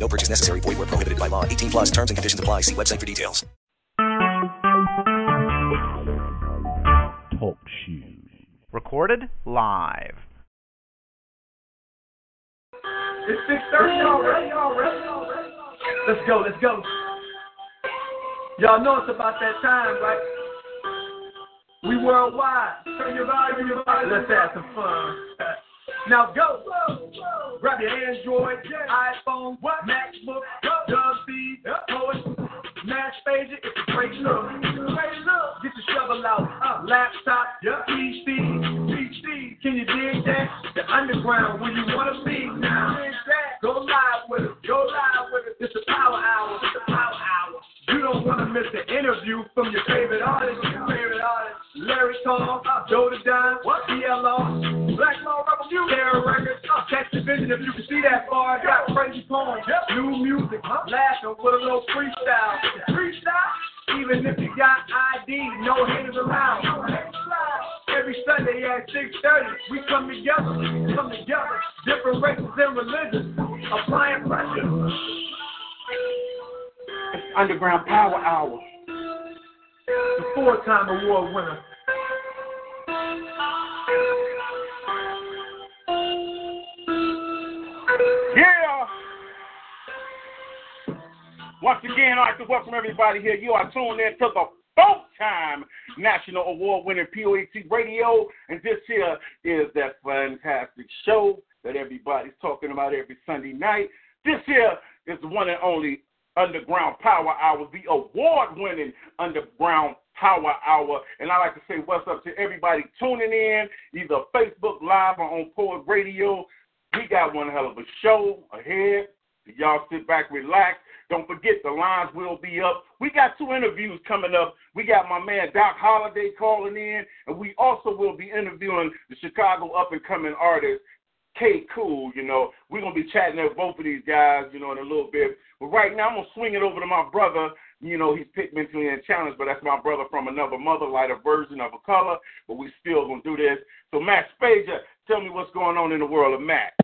No purchase necessary. Void where prohibited by law. 18 plus terms and conditions apply. See website for details. Talk shoes. Recorded live. It's six thirty already. Already. Let's go. Let's go. Y'all know it's about that time, right? We worldwide. Turn your volume, your volume. Let's have some fun. Now go. Grab your Android, iPhone, what MacBook, feed, Poet, Smash Pager. It's a great look. Get your shovel out. Uh, laptop, PC, PC. Can you dig that? The underground where you want to be. Now, go live with it. Go live with it. It's a power hour. It's a power hour. You don't want to miss an interview from your favorite artist. Your favorite artist. Larry Tom, Joe the Dime, PLO, Black Law Rebel Music, Terror Records, Catch the Vision if you can see that far. Got crazy poems, new music, huh? laughing with a little freestyle. Freestyle? Even if you got ID, no haters allowed. Every Sunday at 6.30, we come together, come together, different races and religions, applying pressure. It's Underground Power Hour. The four-time award winner. Yeah. Once again, I'd like to welcome everybody here. You are tuned in to the fourth time National Award winning POET Radio. And this here is that fantastic show that everybody's talking about every Sunday night. This here is the one and only Underground Power Hour, the award winning Underground Power Hour. And I like to say what's up to everybody tuning in, either Facebook Live or on Poet Radio. We got one hell of a show ahead. Y'all sit back, relax. Don't forget the lines will be up. We got two interviews coming up. We got my man Doc Holliday calling in, and we also will be interviewing the Chicago up and coming artist K Cool. You know, we're gonna be chatting with both of these guys, you know, in a little bit. But right now, I'm gonna swing it over to my brother. You know, he's picked mentally and challenged, but that's my brother from another mother, lighter version of a color. But we still gonna do this. So Matt Spager, tell me what's going on in the world of Matt.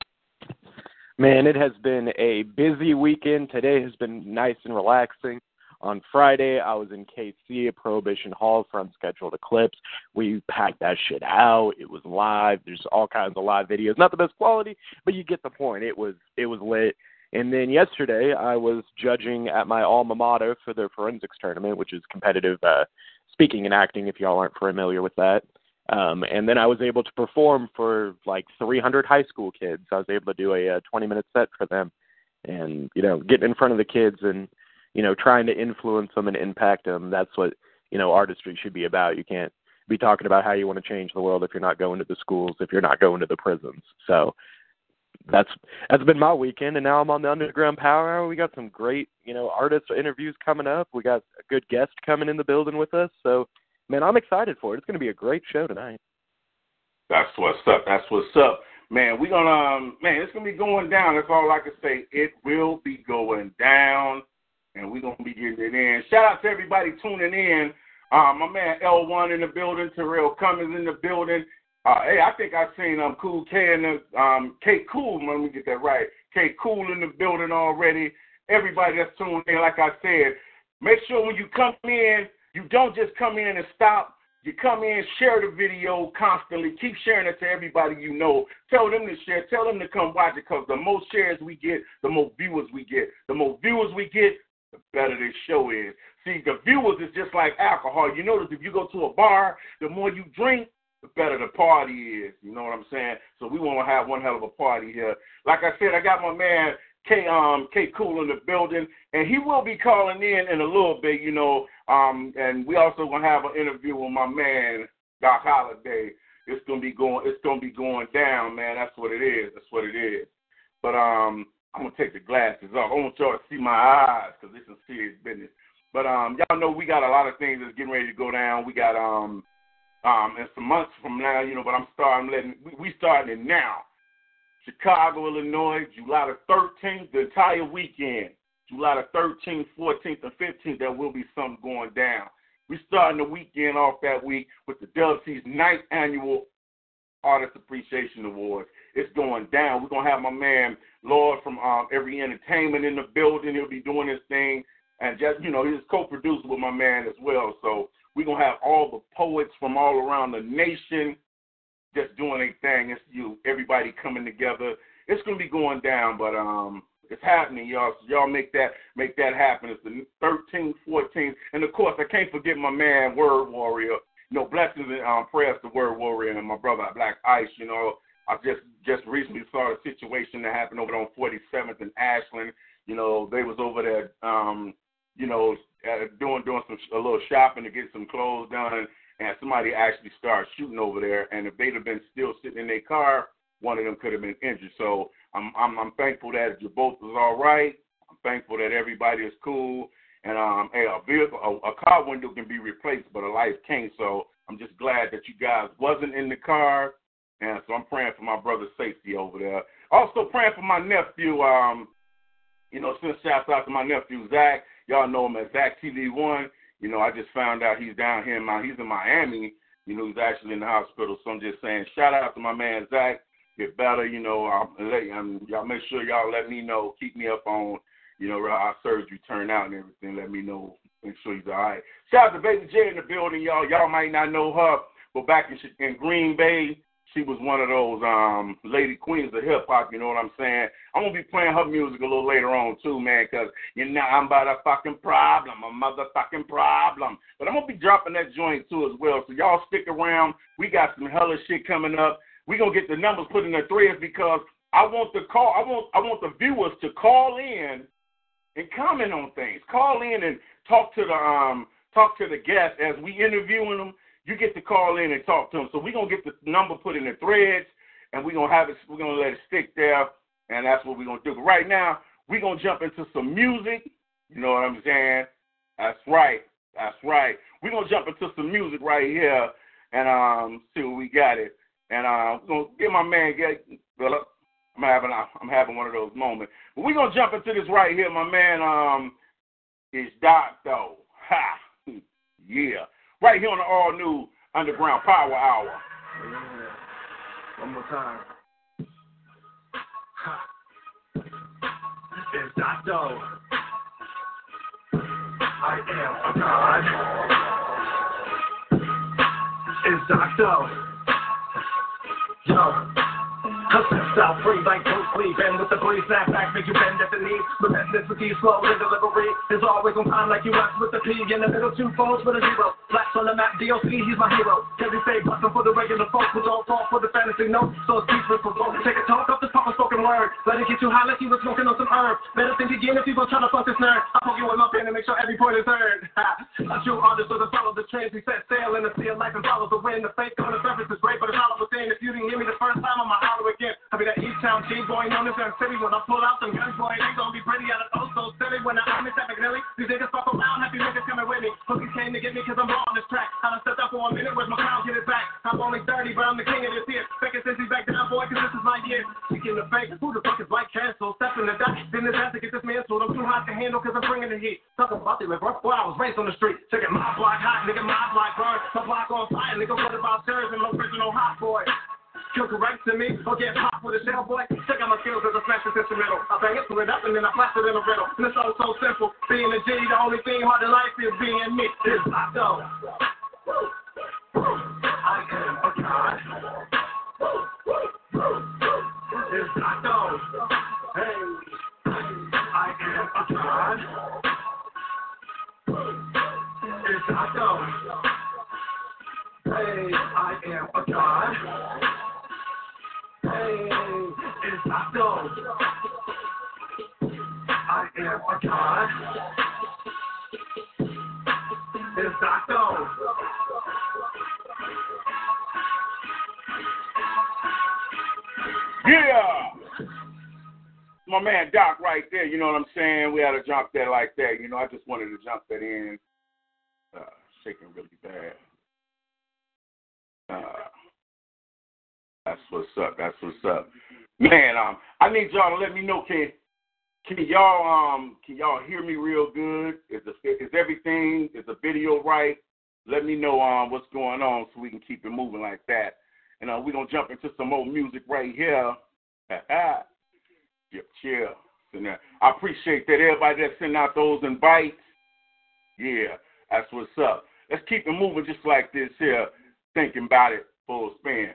Man, it has been a busy weekend. Today has been nice and relaxing. On Friday, I was in KC at Prohibition Hall for Unscheduled Eclipse. We packed that shit out. It was live. There's all kinds of live videos. Not the best quality, but you get the point. It was it was lit. And then yesterday, I was judging at my alma mater for their forensics tournament, which is competitive uh, speaking and acting. If y'all aren't familiar with that. Um, and then I was able to perform for like 300 high school kids. I was able to do a, a 20 minute set for them, and you know, getting in front of the kids and you know, trying to influence them and impact them. That's what you know artistry should be about. You can't be talking about how you want to change the world if you're not going to the schools, if you're not going to the prisons. So that's that's been my weekend, and now I'm on the Underground Power Hour. We got some great you know artist interviews coming up. We got a good guest coming in the building with us. So man, I'm excited for it. It's going to be a great show tonight. That's what's up. That's what's up. Man, we're gonna um, man, it's gonna be going down. That's all I can say. It will be going down, and we're gonna be getting it in. Shout out to everybody tuning in. Um, my man L1 in the building, Terrell Cummings in the building. Uh, hey, I think I seen um Cool K in the um K Cool. Let me get that right. K Cool in the building already. Everybody that's tuned in, like I said, make sure when you come in, you don't just come in and stop. You come in, share the video constantly. Keep sharing it to everybody you know. Tell them to share. Tell them to come watch it because the more shares we get, the more viewers we get. The more viewers we get, the better this show is. See, the viewers is just like alcohol. You notice if you go to a bar, the more you drink, the better the party is. You know what I'm saying? So we want to have one hell of a party here. Like I said, I got my man K um K Cool in the building, and he will be calling in in a little bit. You know, um, and we also gonna have an interview with my man Doc Holliday. It's gonna be going. It's gonna be going down, man. That's what it is. That's what it is. But um, I'm gonna take the glasses off. I want y'all to see my eyes because this is serious business. But um, y'all know we got a lot of things that's getting ready to go down. We got um, um, in some months from now, you know, but I'm starting letting we, we starting it now. Chicago, Illinois, July the 13th, the entire weekend. July the 13th, 14th, and 15th, there will be something going down. We starting the weekend off that week with the Dub C's ninth annual Artist Appreciation Awards. It's going down. We're gonna have my man Lord from um, Every Entertainment in the building. He'll be doing his thing, and just you know, he's co-producer with my man as well. So we're gonna have all the poets from all around the nation just doing a thing. It's you, everybody coming together. It's gonna be going down, but um, it's happening, y'all. So y'all make that make that happen. It's the 13th, 14th, and of course I can't forget my man Word Warrior. You know, blessings and um, prayers to Word Warrior and my brother Black Ice. You know, I just just recently saw a situation that happened over on 47th and Ashland. You know, they was over there, um, you know, uh, doing doing some a little shopping to get some clothes done, and somebody actually started shooting over there. And if they'd have been still sitting in their car, one of them could have been injured. So I'm I'm, I'm thankful that you both was all right. I'm thankful that everybody is cool. And um, hey, a vehicle, a, a car window can be replaced, but a life can't. So I'm just glad that you guys wasn't in the car. And so I'm praying for my brother's safety over there. Also praying for my nephew. Um, you know, since shouts out to my nephew Zach. Y'all know him as Zach TV1. You know, I just found out he's down here in my, he's in Miami. You know, he's actually in the hospital. So I'm just saying, shout out to my man Zach get better. You know, I'll let um, y'all make sure y'all let me know, keep me up on, you know, how surgery turned out and everything. Let me know, make sure he's all right. Shout out to Baby J in the building, y'all. Y'all might not know her, but back in, in Green Bay, she was one of those um lady queens of hip hop. You know what I'm saying? I'm gonna be playing her music a little later on too, man, cause you know I'm about a fucking problem, a motherfucking problem. But I'm gonna be dropping that joint too as well. So y'all stick around. We got some hella shit coming up. We're gonna get the numbers put in the threads because I want the call I want I want the viewers to call in and comment on things. Call in and talk to the um talk to the guests as we interviewing them. You get to call in and talk to them. So we're gonna get the number put in the threads and we're gonna have it we're gonna let it stick there and that's what we're gonna do. But right now, we're gonna jump into some music. You know what I'm saying? That's right. That's right. We're gonna jump into some music right here and um see what we got it. And uh, we're gonna get my man get. I'm having I'm having one of those moments. But we're gonna jump into this right here. My man um is Doc though. Ha yeah. Right here on the all new Underground Power Hour. Yeah. One more time. It's Doc though. I am a god. It's Doc though. Yo. I stepped out free like Bend with the breeze, snap back, make you bend at the knee. But ethnicity, slow in delivery is always on time like you left with the P in the middle, two phones with a zero. Flash on the map, DOC, he's my hero. Every day, bustin' for the regular folks, but don't fall for the fantasy note. So deep for provoke. Take a talk off this proper spoken word. Let it get you high like you was smoking on some herb. Better think again if you gon' try to fuck this nerd. I'll poke you with my pen and make sure every point is heard. a true artist doesn't follow the trends. We set sail in the sea of life and follow the wind. The fake on the surface is great, but it's hollow within. If you didn't hear me the first time, I'ma holler again. I be that East Town G boy known as that city. When I pull out them guns, boy, they gon' be pretty out of those so silly. When I miss that McNilly, these niggas fuck around, happy niggas coming with me. Hookies came to get me cause I'm raw on this track. I done stepped up for a minute, where's my crown, get it back. I'm only 30, but I'm the king of this here. Faking since he's back down, boy, cause this is my year. Speaking of fake, who the fuck is like cancel? Step in the dock, then it's to get this man sold. I'm too hot to handle cause I'm bringing the heat. Talk about the river, boy, I was raised on the street. Checking my block hot, nigga, my block burn. My block on fire, nigga, what about serious and no original hot boy? Kill correct to me or get popped with a shell, boy. Check out my skills as a smash instrumental. I bang it, it up, and then I flash it in a riddle. And it's all so simple. Being a G, the only thing hard in life is being me. It's not though. I am a god. It's not though. Hey, I am a god. It's not though. Hey, I am a god. It's not though. I am a god. It's not though. Yeah. my man Doc right there. You know what I'm saying? We had to jump that like that. You know, I just wanted to jump that in. Uh, shaking really bad. Uh, that's what's up. That's what's up. Man, um, I need y'all to let me know. Can can y'all um can y'all hear me real good? Is the is everything is the video right? Let me know um what's going on so we can keep it moving like that. And uh, we're gonna jump into some more music right here. yep, chill. I appreciate that everybody that sent out those invites. Yeah, that's what's up. Let's keep it moving just like this here. Thinking about it full span.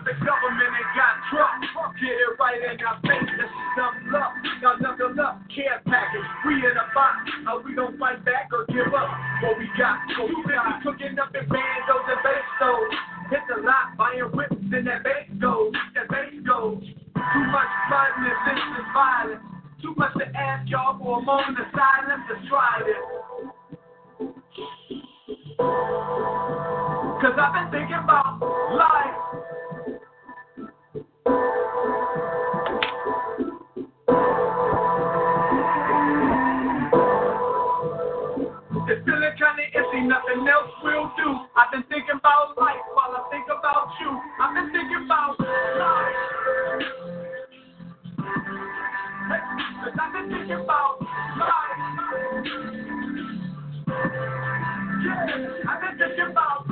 The government ain't got trucks. Get it right in our face. This is something up. Now knuckle up. Care package. We in a box. Are we don't fight back or give up? What we got? What we got? Cooking up in bandos and bass stoves. Hit the lot, buying whips, in that bass goes. That bass goes. Too much violence, this is violence. Too much to ask y'all for a moment of silence to try this. Cause I've been thinking about life. I've been thinking about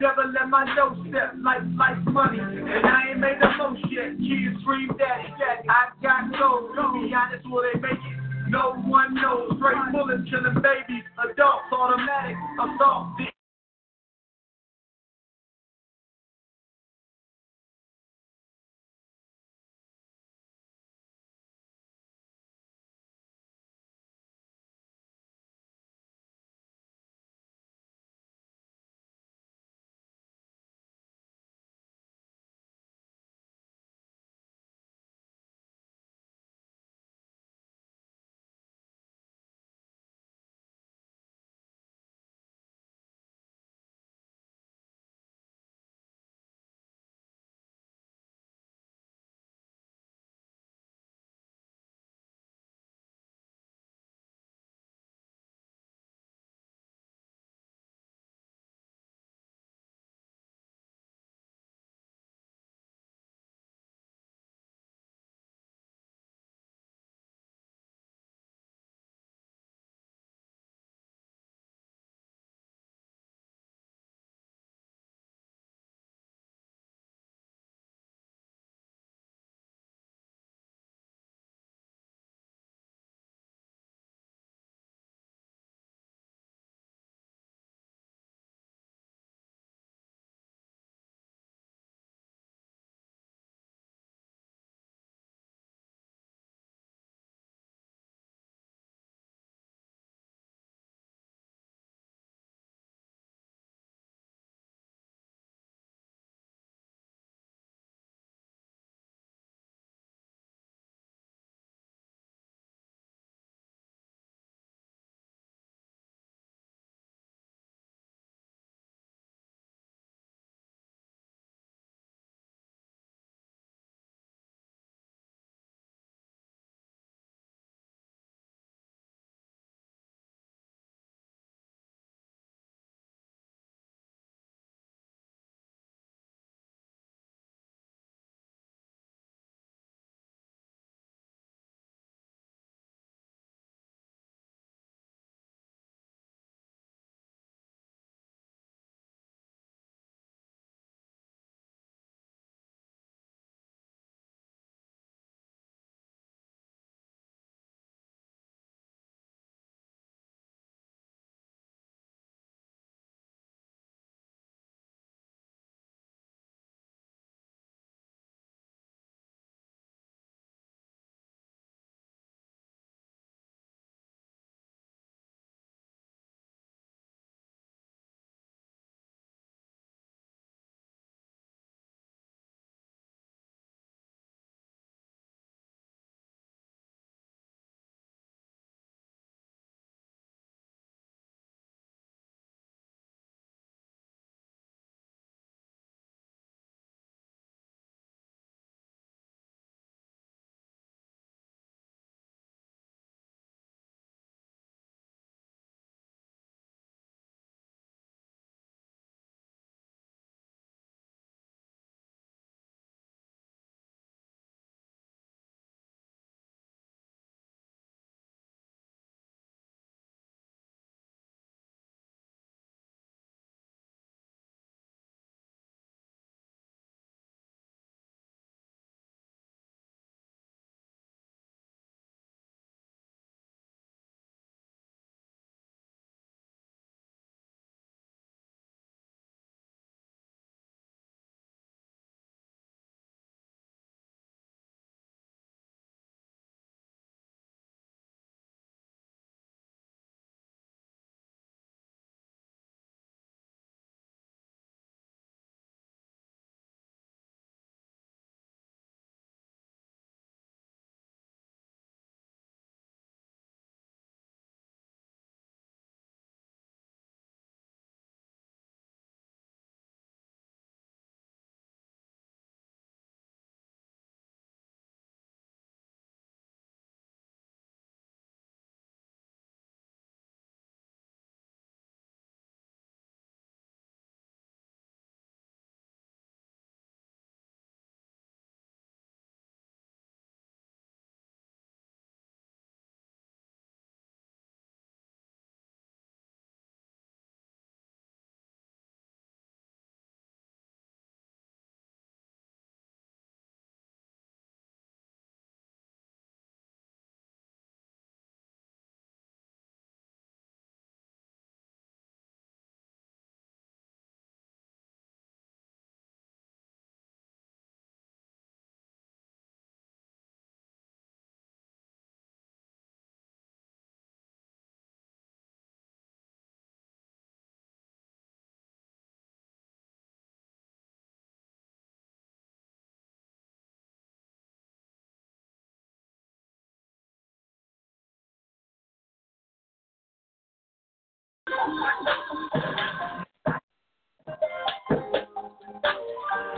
devil let my nose step like like money. And I ain't made the most yet. Kids scream daddy, daddy. I got gold. To be honest, will they make it? No one knows. Straight bullets killing babies. Adults automatic. Assault.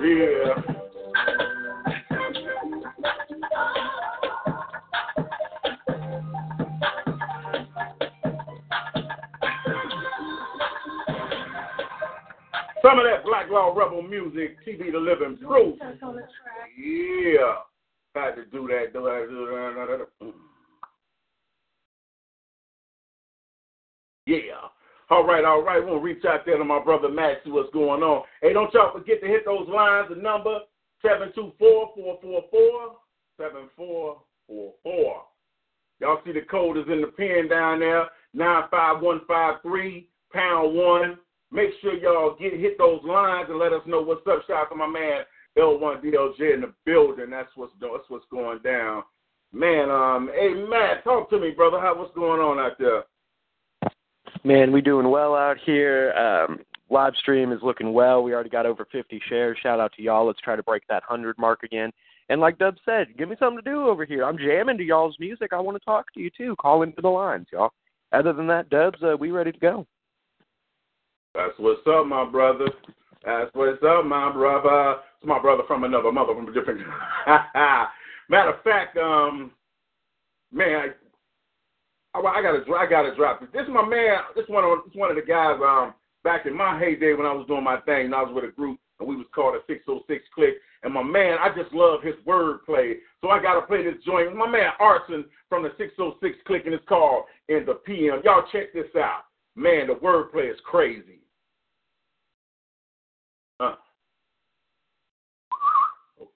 Yeah. Some of that Black Law Rebel music, TV The Living Proof. Yeah. Had to do that. Do that. Do that. Mm. Yeah. All right, all right. We'll reach out there to my brother Max, see what's going on. Hey, don't y'all forget to hit those lines. The number 724-444-7444. Y'all see the code is in the pen down there, 95153, pound one. Make sure y'all get hit those lines and let us know what's up. Shout out to my man L1DLJ in the building. That's what's that's what's going down. Man, um, hey Matt, talk to me, brother. How what's going on out there? Man, we doing well out here. Um, live stream is looking well. We already got over 50 shares. Shout out to y'all. Let's try to break that 100 mark again. And like Dub said, give me something to do over here. I'm jamming to y'all's music. I want to talk to you too. Call into the lines, y'all. Other than that, Dubs, uh, we ready to go. That's what's up, my brother. That's what's up, my brother. It's my brother from another mother from a different. Matter of fact, um, man, I gotta, I gotta drop this. This is my man. This one, of, this one of the guys. Um, back in my heyday when I was doing my thing, and I was with a group, and we was called a 606 Click. And my man, I just love his wordplay, so I gotta play this joint. My man Arson from the 606 Click, and it's called "In the PM." Y'all check this out, man. The wordplay is crazy. Uh. Oh.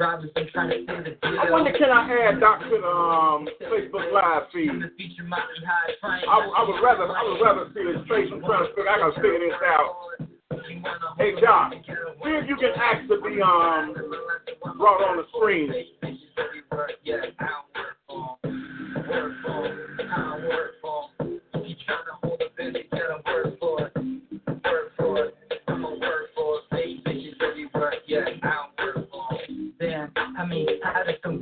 And trying to the. I wonder can I add Dr. um, Facebook Live feed? I'm the feature mountain high, trying I, I would rather I would rather see this face. I'm trying to figure. I gotta figure this out. Hey Doc, see if you can ask to be um brought on the screen.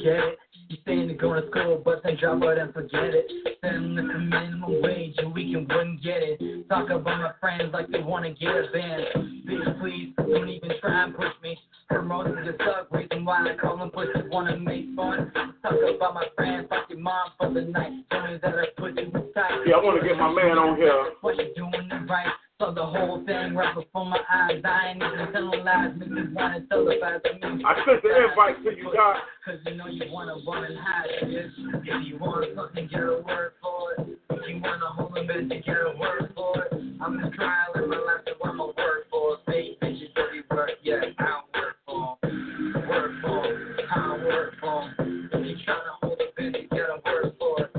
Get it. You saying to go to school, but then drop out and forget it. Send them the minimum wage and we can wouldn't get it. Talk about my friends like they wanna get a band. Bitch, please, don't even try and push me. Her most just suck, reason why I call them pussy, wanna make fun. Talk about my friends, fuck your mom for the night. Tell me that I put you tight. Yeah, I want to get my man on here. What you doing right? Saw the whole thing right before my eyes. I ain't even telling lies, me wanna tell the. I sent the invite to you, Doc. Cause you know you wanna run and hide, bitch. If you want something, get a word for it. If you wanna hold a bitch, you get a word for it. I'm just trying to live my life, so I'm a work for it. Fake bitches, dirty work, yeah, I don't work for 'em. Work for 'em, I don't work for. If you tryna hold a bitch, you get a word for it.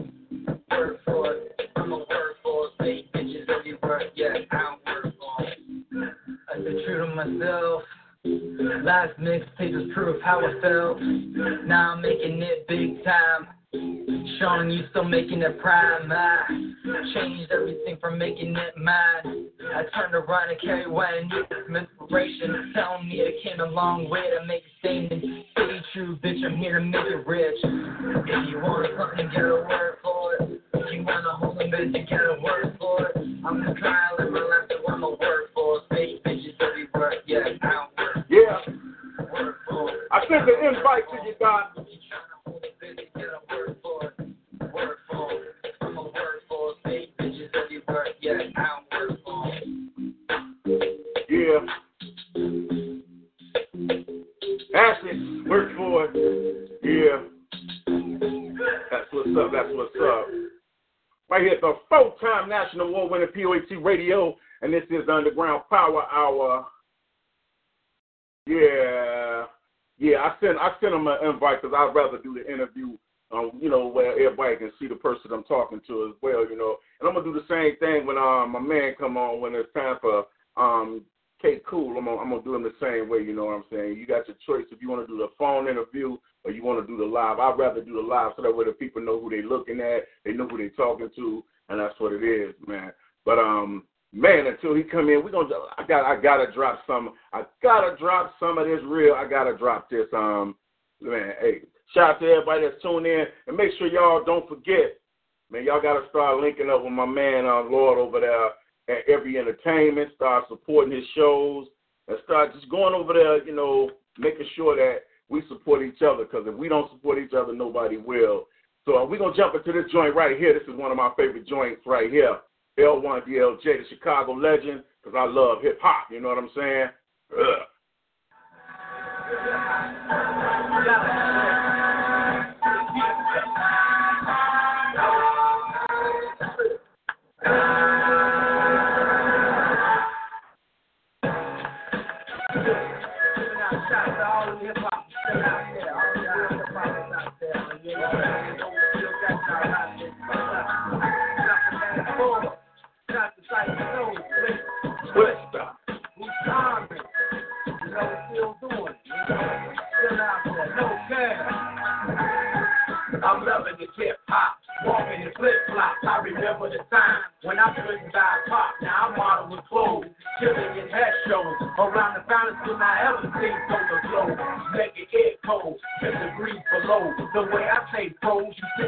Bitches, dirty work, yeah, I stay true to myself. Last mixtape was proof how I felt. Now I'm making it big time. Showing you still making it prime. I changed everything from making it mine. I turned around and carried what I need some inspiration. Telling me it came a long way to make a statement. Stay true, bitch, I'm here to make it rich. If you want something, get a word for it. If you wanna hold a bitch, you get a word for it. I'm just trying to live my life, so I'm a work for it. Fake bitches, work, yeah, I don't work, Yeah, work for it. I sent the invite to you, Doc. Yeah, it. Yeah. Ashley, work for. Yeah. That's what's up. That's what's up. Right here at the full-time national award-winning POET Radio, and this is Underground Power Hour. Yeah, yeah. I sent I sent him an invite because I'd rather do the interview, um, you know, where everybody can see the person I'm talking to as well, you know. And I'm gonna do the same thing when um my man come on when it's time for um K Cool. I'm gonna, I'm gonna do them the same way, you know what I'm saying. You got your choice if you want to do the phone interview or you want to do the live. I'd rather do the live so that way the people know who they're looking at, they know who they're talking to, and that's what it is, man. But um, man, until he come in, we gonna I got I gotta drop some. I gotta drop some of this real. I gotta drop this. Um, man, hey, shout out to everybody that's tuned in, and make sure y'all don't forget, man. Y'all gotta start linking up with my man uh, Lord over there at Every Entertainment. Start supporting his shows, and start just going over there. You know, making sure that we support each other because if we don't support each other, nobody will. So uh, we're going to jump into this joint right here. This is one of my favorite joints right here. L1DLJ, the Chicago legend, because I love hip hop. You know what I'm saying? Ugh. nigga hip hop. Walking in flip flops, I remember the time when I couldn't buy pop. Now I'm modeling clothes, chilling in head shows. Around the finest than I ever seen on the globe. Naked air cold, 10 degrees below. The way I take pros, you see.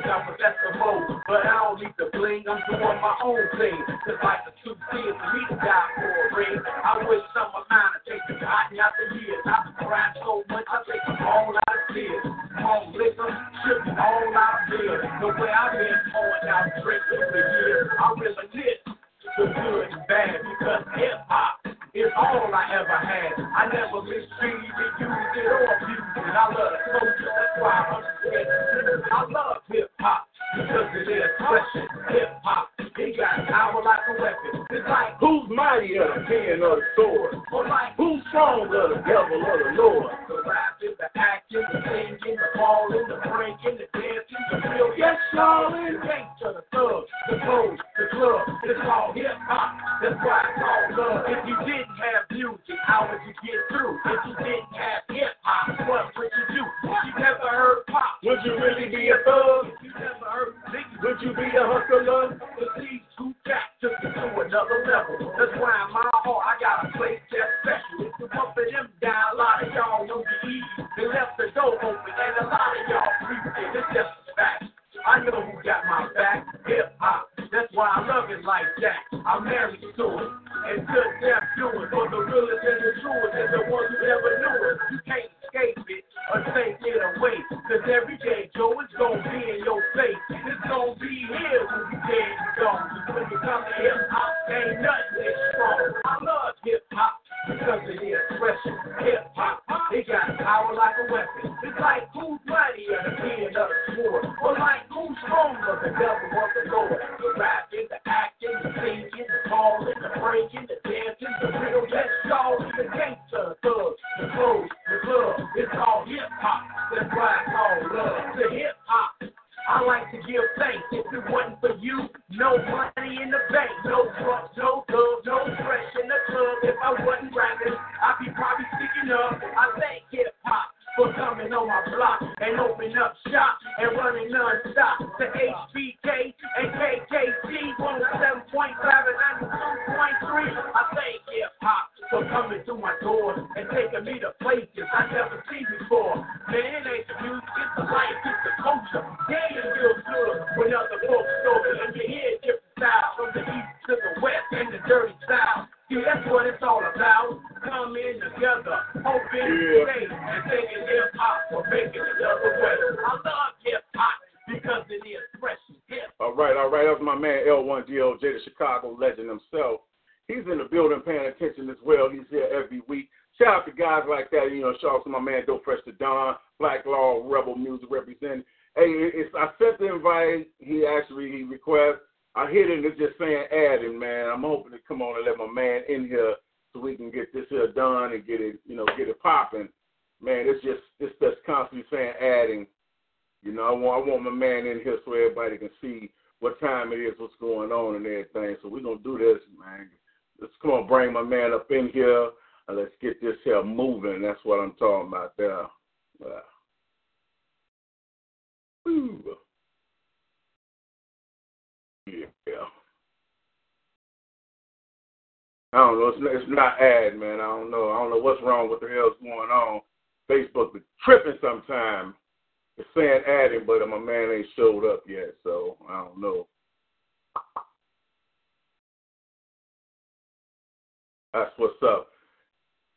That's what's up.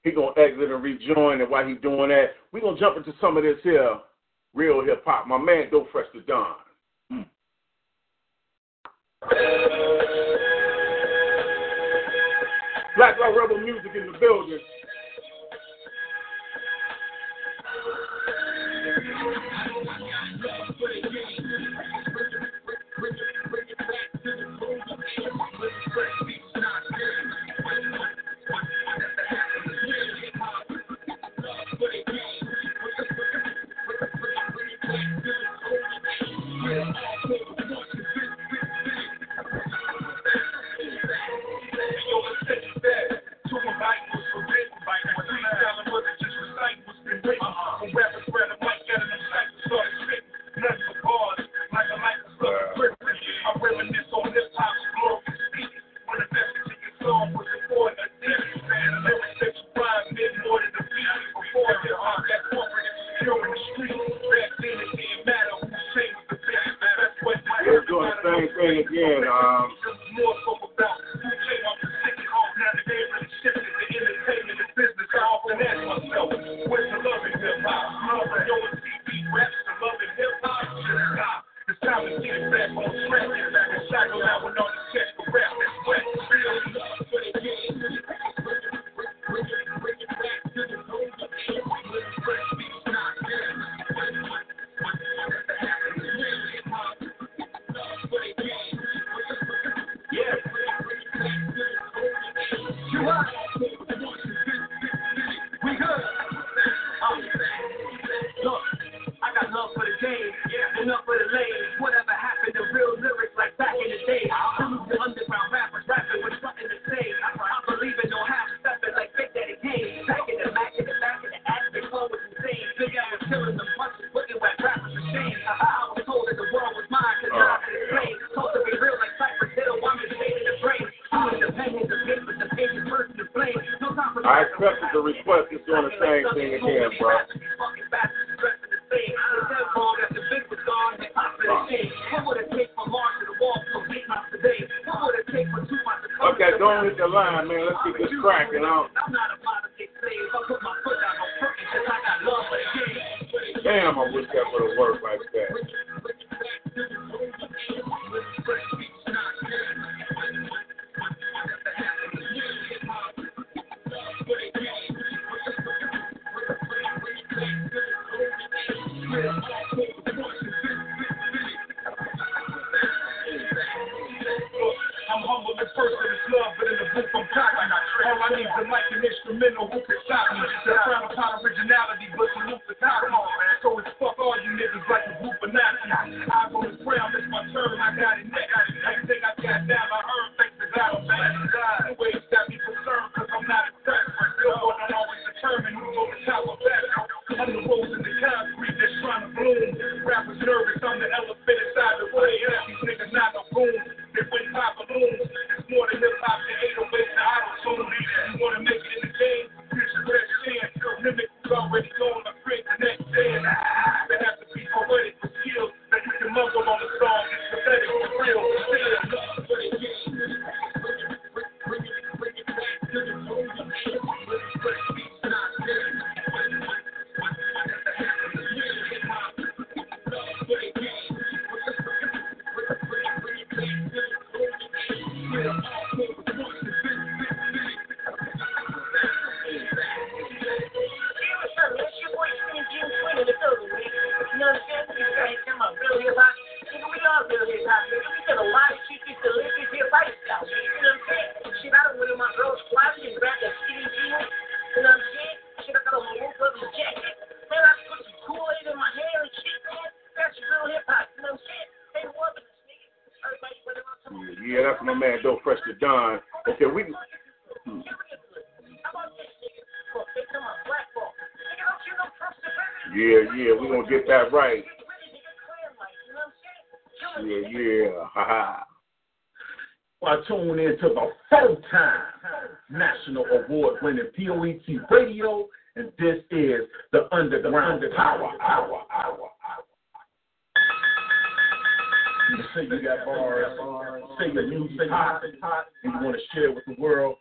He gonna exit and rejoin, and while he doing that, we gonna jump into some of this here real hip hop. My man, Go Fresh to Don. Mm. Black Rock Rebel music in the building. to Don. Okay, we. Yeah, yeah, we're gonna get that right. Yeah, yeah. Ha ha. I tune in to the full time national award winning POET radio, and this is the Underground Power Hour. Say you got bars, say your say hot, and you want to share with the world,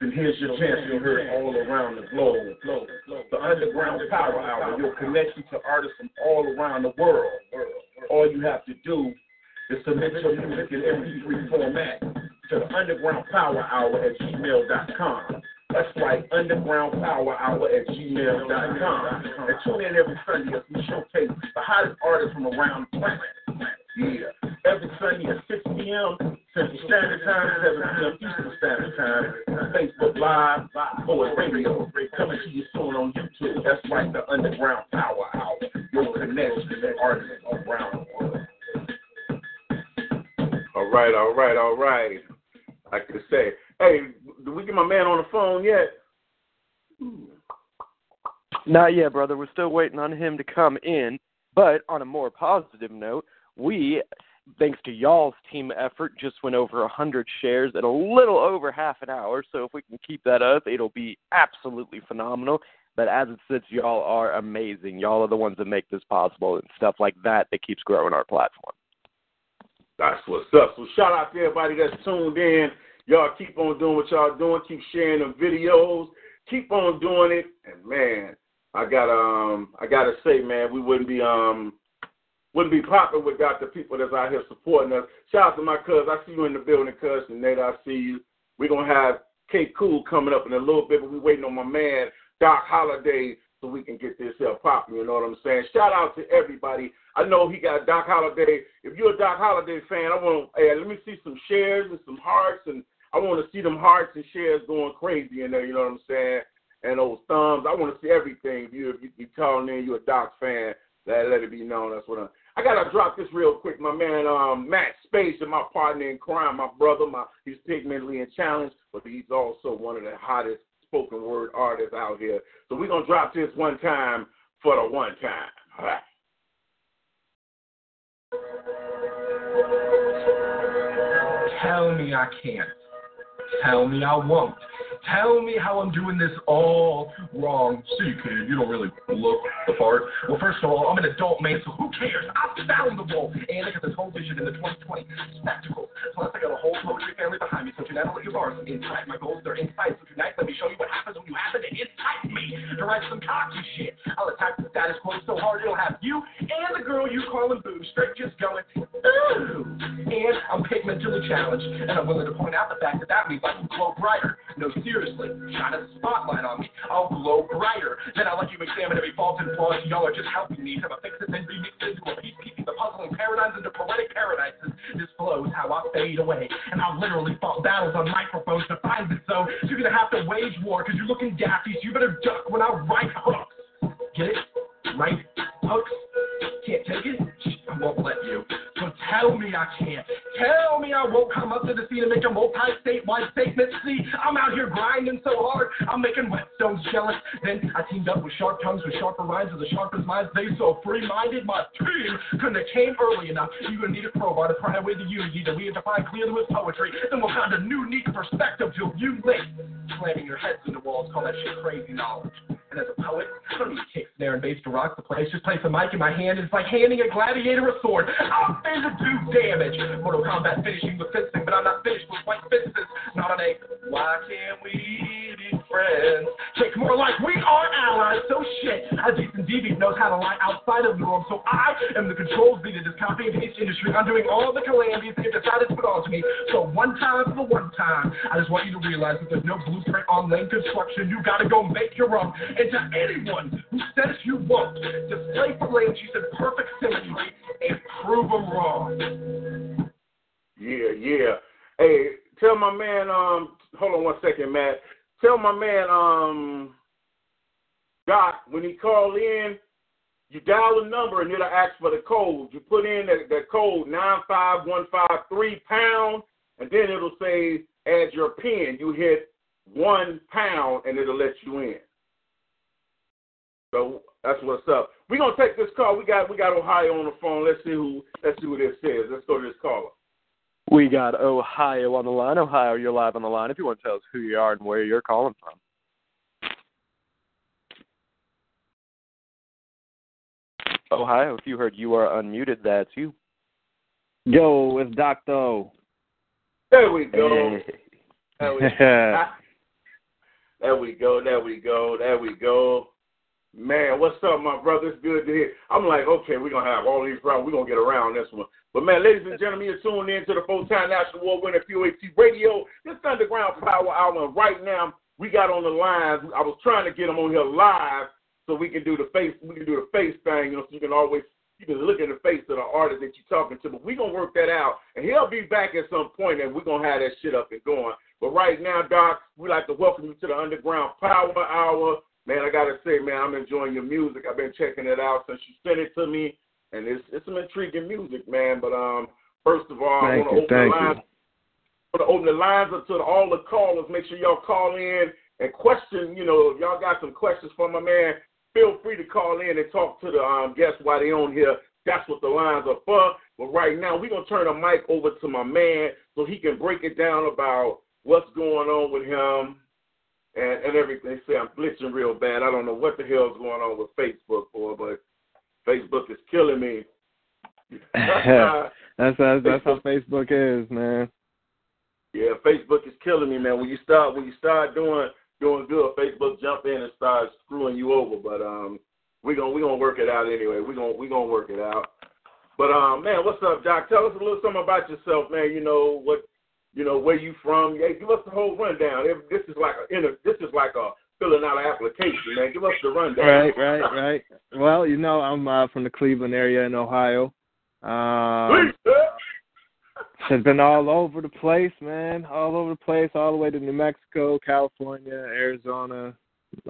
then here's your chance You'll hear it all around the globe. The Underground Power Hour, your connection to artists from all around the world. All you have to do is submit your music in MP3 format to the Underground Power Hour at gmail.com. That's right, Underground Power Hour at gmail.com. And tune in every Sunday as we showcase the hottest artists from around the planet. Yeah, every Sunday at 6 p.m. Central Standard Time, 7 p.m. Eastern Standard Time. Facebook Live, Poet Radio, coming to you soon on YouTube. That's right, the Underground Power Hour. Your connection to artists around the world. All right, all right, all right. I I say, hey, did we get my man on the phone yet? Not yet, brother. We're still waiting on him to come in. But on a more positive note, we, thanks to y'all's team effort, just went over 100 shares in a little over half an hour. So if we can keep that up, it'll be absolutely phenomenal. But as it sits, y'all are amazing. Y'all are the ones that make this possible and stuff like that that keeps growing our platform. That's what's up. So shout out to everybody that's tuned in. Y'all keep on doing what y'all doing. Keep sharing the videos. Keep on doing it. And man, I got um I gotta say, man, we wouldn't be um wouldn't be popping without the people that's out here supporting us. Shout out to my cuz. I see you in the building, cuz. And Nate, I see you. We're gonna have K Cool coming up in a little bit, but we're waiting on my man Doc Holliday so we can get this here popping. You know what I'm saying? Shout out to everybody. I know he got Doc Holliday. If you're a Doc Holliday fan, I want hey, let me see some shares and some hearts, and I want to see them hearts and shares going crazy in there. You know what I'm saying? And those thumbs. I want to see everything. If you if you, you calling in, you're a Doc fan. Let let it be known. That's what I'm. I gotta drop this real quick. My man, um, Matt Space, and my partner in crime, my brother. My he's pigmentally and challenged, but he's also one of the hottest spoken word artists out here. So we're gonna drop this one time for the one time. All right. Tell me I can't. Tell me I won't. Tell me how I'm doing this all wrong. See, kid, you don't really look the part. Well, first of all, I'm an adult man, so who cares? I found the. And look at this whole vision in the 2020 spectacle. Plus, I got a whole poetry family behind me, so tonight I'll let your bars insight. My goals, they're inside. So tonight, let me show you what happens when you happen to incite me to write some cocky shit. I'll attack the status quo so hard it'll have you and the girl you calling boo straight just going, ooh. And I'm pigmentally challenged, and I'm willing to point out the fact that that means I can glow brighter. No, seriously, shine a spotlight on me. I'll glow brighter. Then I'll let you examine every fault and flaw. Y'all are just helping me to fix it and remix it into a piece, piecing the puzzling paradigms into poetic paradises. This flow is how I fade away, and I'll literally fought battles on microphones to find it. So you're gonna have to wage war, cause you're looking daffy. So you better duck when I write hooks. Get it? Right? Hooks. Can't take it? I won't let you. So tell me I can't. Tell me I won't come up to the scene and make a multi-statewide statement. See, I'm out here grinding so hard, I'm making whetstones jealous. Then I teamed up with sharp tongues with sharper rhymes with the sharpest minds. They so free-minded, my team couldn't have came early enough. You're gonna need a crowbar to pry away the unity that we have defined clearly with poetry. Then we'll find a new, neat perspective till you late. Slamming your heads into walls, call that shit crazy knowledge. And as a poet, I don't need kick, snare, and bass to rock the place. Just place a mic in my hand, and it's like handing a gladiator a sword. I'm there to do damage. Mortal Kombat finishing with fisting, but I'm not finished with white fists. Not on a why can't we be friends? Take more like we are allies. So shit, a decent DB knows how to lie outside of norm. So I am the controls leader this copy and paste industry. I'm doing all the calamities they've decided to put onto me. So one time for the one time, I just want you to realize that there's no blueprint on lane construction. You gotta go make your own. And to anyone who says you won't, display for lane, she said perfect symmetry and prove them wrong. Yeah, yeah. Hey, tell my man, um, hold on one second, Matt. Tell my man, um, Doc, when he call in, you dial a number and it'll ask for the code. You put in the, the code 95153 pound, and then it'll say add your pin. You hit one pound and it'll let you in. So that's what's up. We're gonna take this call. We got we got Ohio on the phone. Let's see who let's see who this is. Let's go to this caller. We got Ohio on the line. Ohio, you're live on the line. If you want to tell us who you are and where you're calling from. Ohio, if you heard you are unmuted, that's you. Yo, it's Doctor O. There we go. Hey. There we, there we go. There we go. There we go. Man, what's up, my brother? It's good to hear. I'm like, okay, we're gonna have all these rounds. We're gonna get around this one. But man, ladies and gentlemen, you're tuned in to the full-time national award winner POET Radio. This Underground Power Hour. And right now, we got on the lines. I was trying to get them on here live so we can do the face. We can do the face thing. You know, so you can always you can look at the face of the artist that you're talking to. But we're gonna work that out, and he'll be back at some point, and we're gonna have that shit up and going. But right now, Doc, we'd like to welcome you to the Underground Power Hour. Man, I gotta say, man, I'm enjoying your music. I've been checking it out since you sent it to me, and it's it's some intriguing music, man. But um, first of all, I Thank want to open the lines. Want to open the lines up to all the callers. Make sure y'all call in and question. You know, if y'all got some questions for my man, feel free to call in and talk to the um, guests while they on here. That's what the lines are for. But right now, we're gonna turn the mic over to my man so he can break it down about what's going on with him and, and everything. Say I'm glitching real bad. I don't know what the hell's going on with Facebook for, but Facebook is killing me. That's that's, that's how Facebook is, man. Yeah, Facebook is killing me, man. When you start when you start doing doing good, Facebook jump in and start screwing you over. But um, we're gonna we're gonna work it out anyway. We're gonna we're gonna work it out. But um, man, what's up, Doc? Tell us a little something about yourself, man. You know what, you know where you from. Yeah, give us the whole rundown. This is like a this is like a filling out an application, man. Give us the rundown. Right, right, right. Well, you know, I'm uh, from the Cleveland area in Ohio. Um, has been all over the place, man. All over the place, all the way to New Mexico, California, Arizona,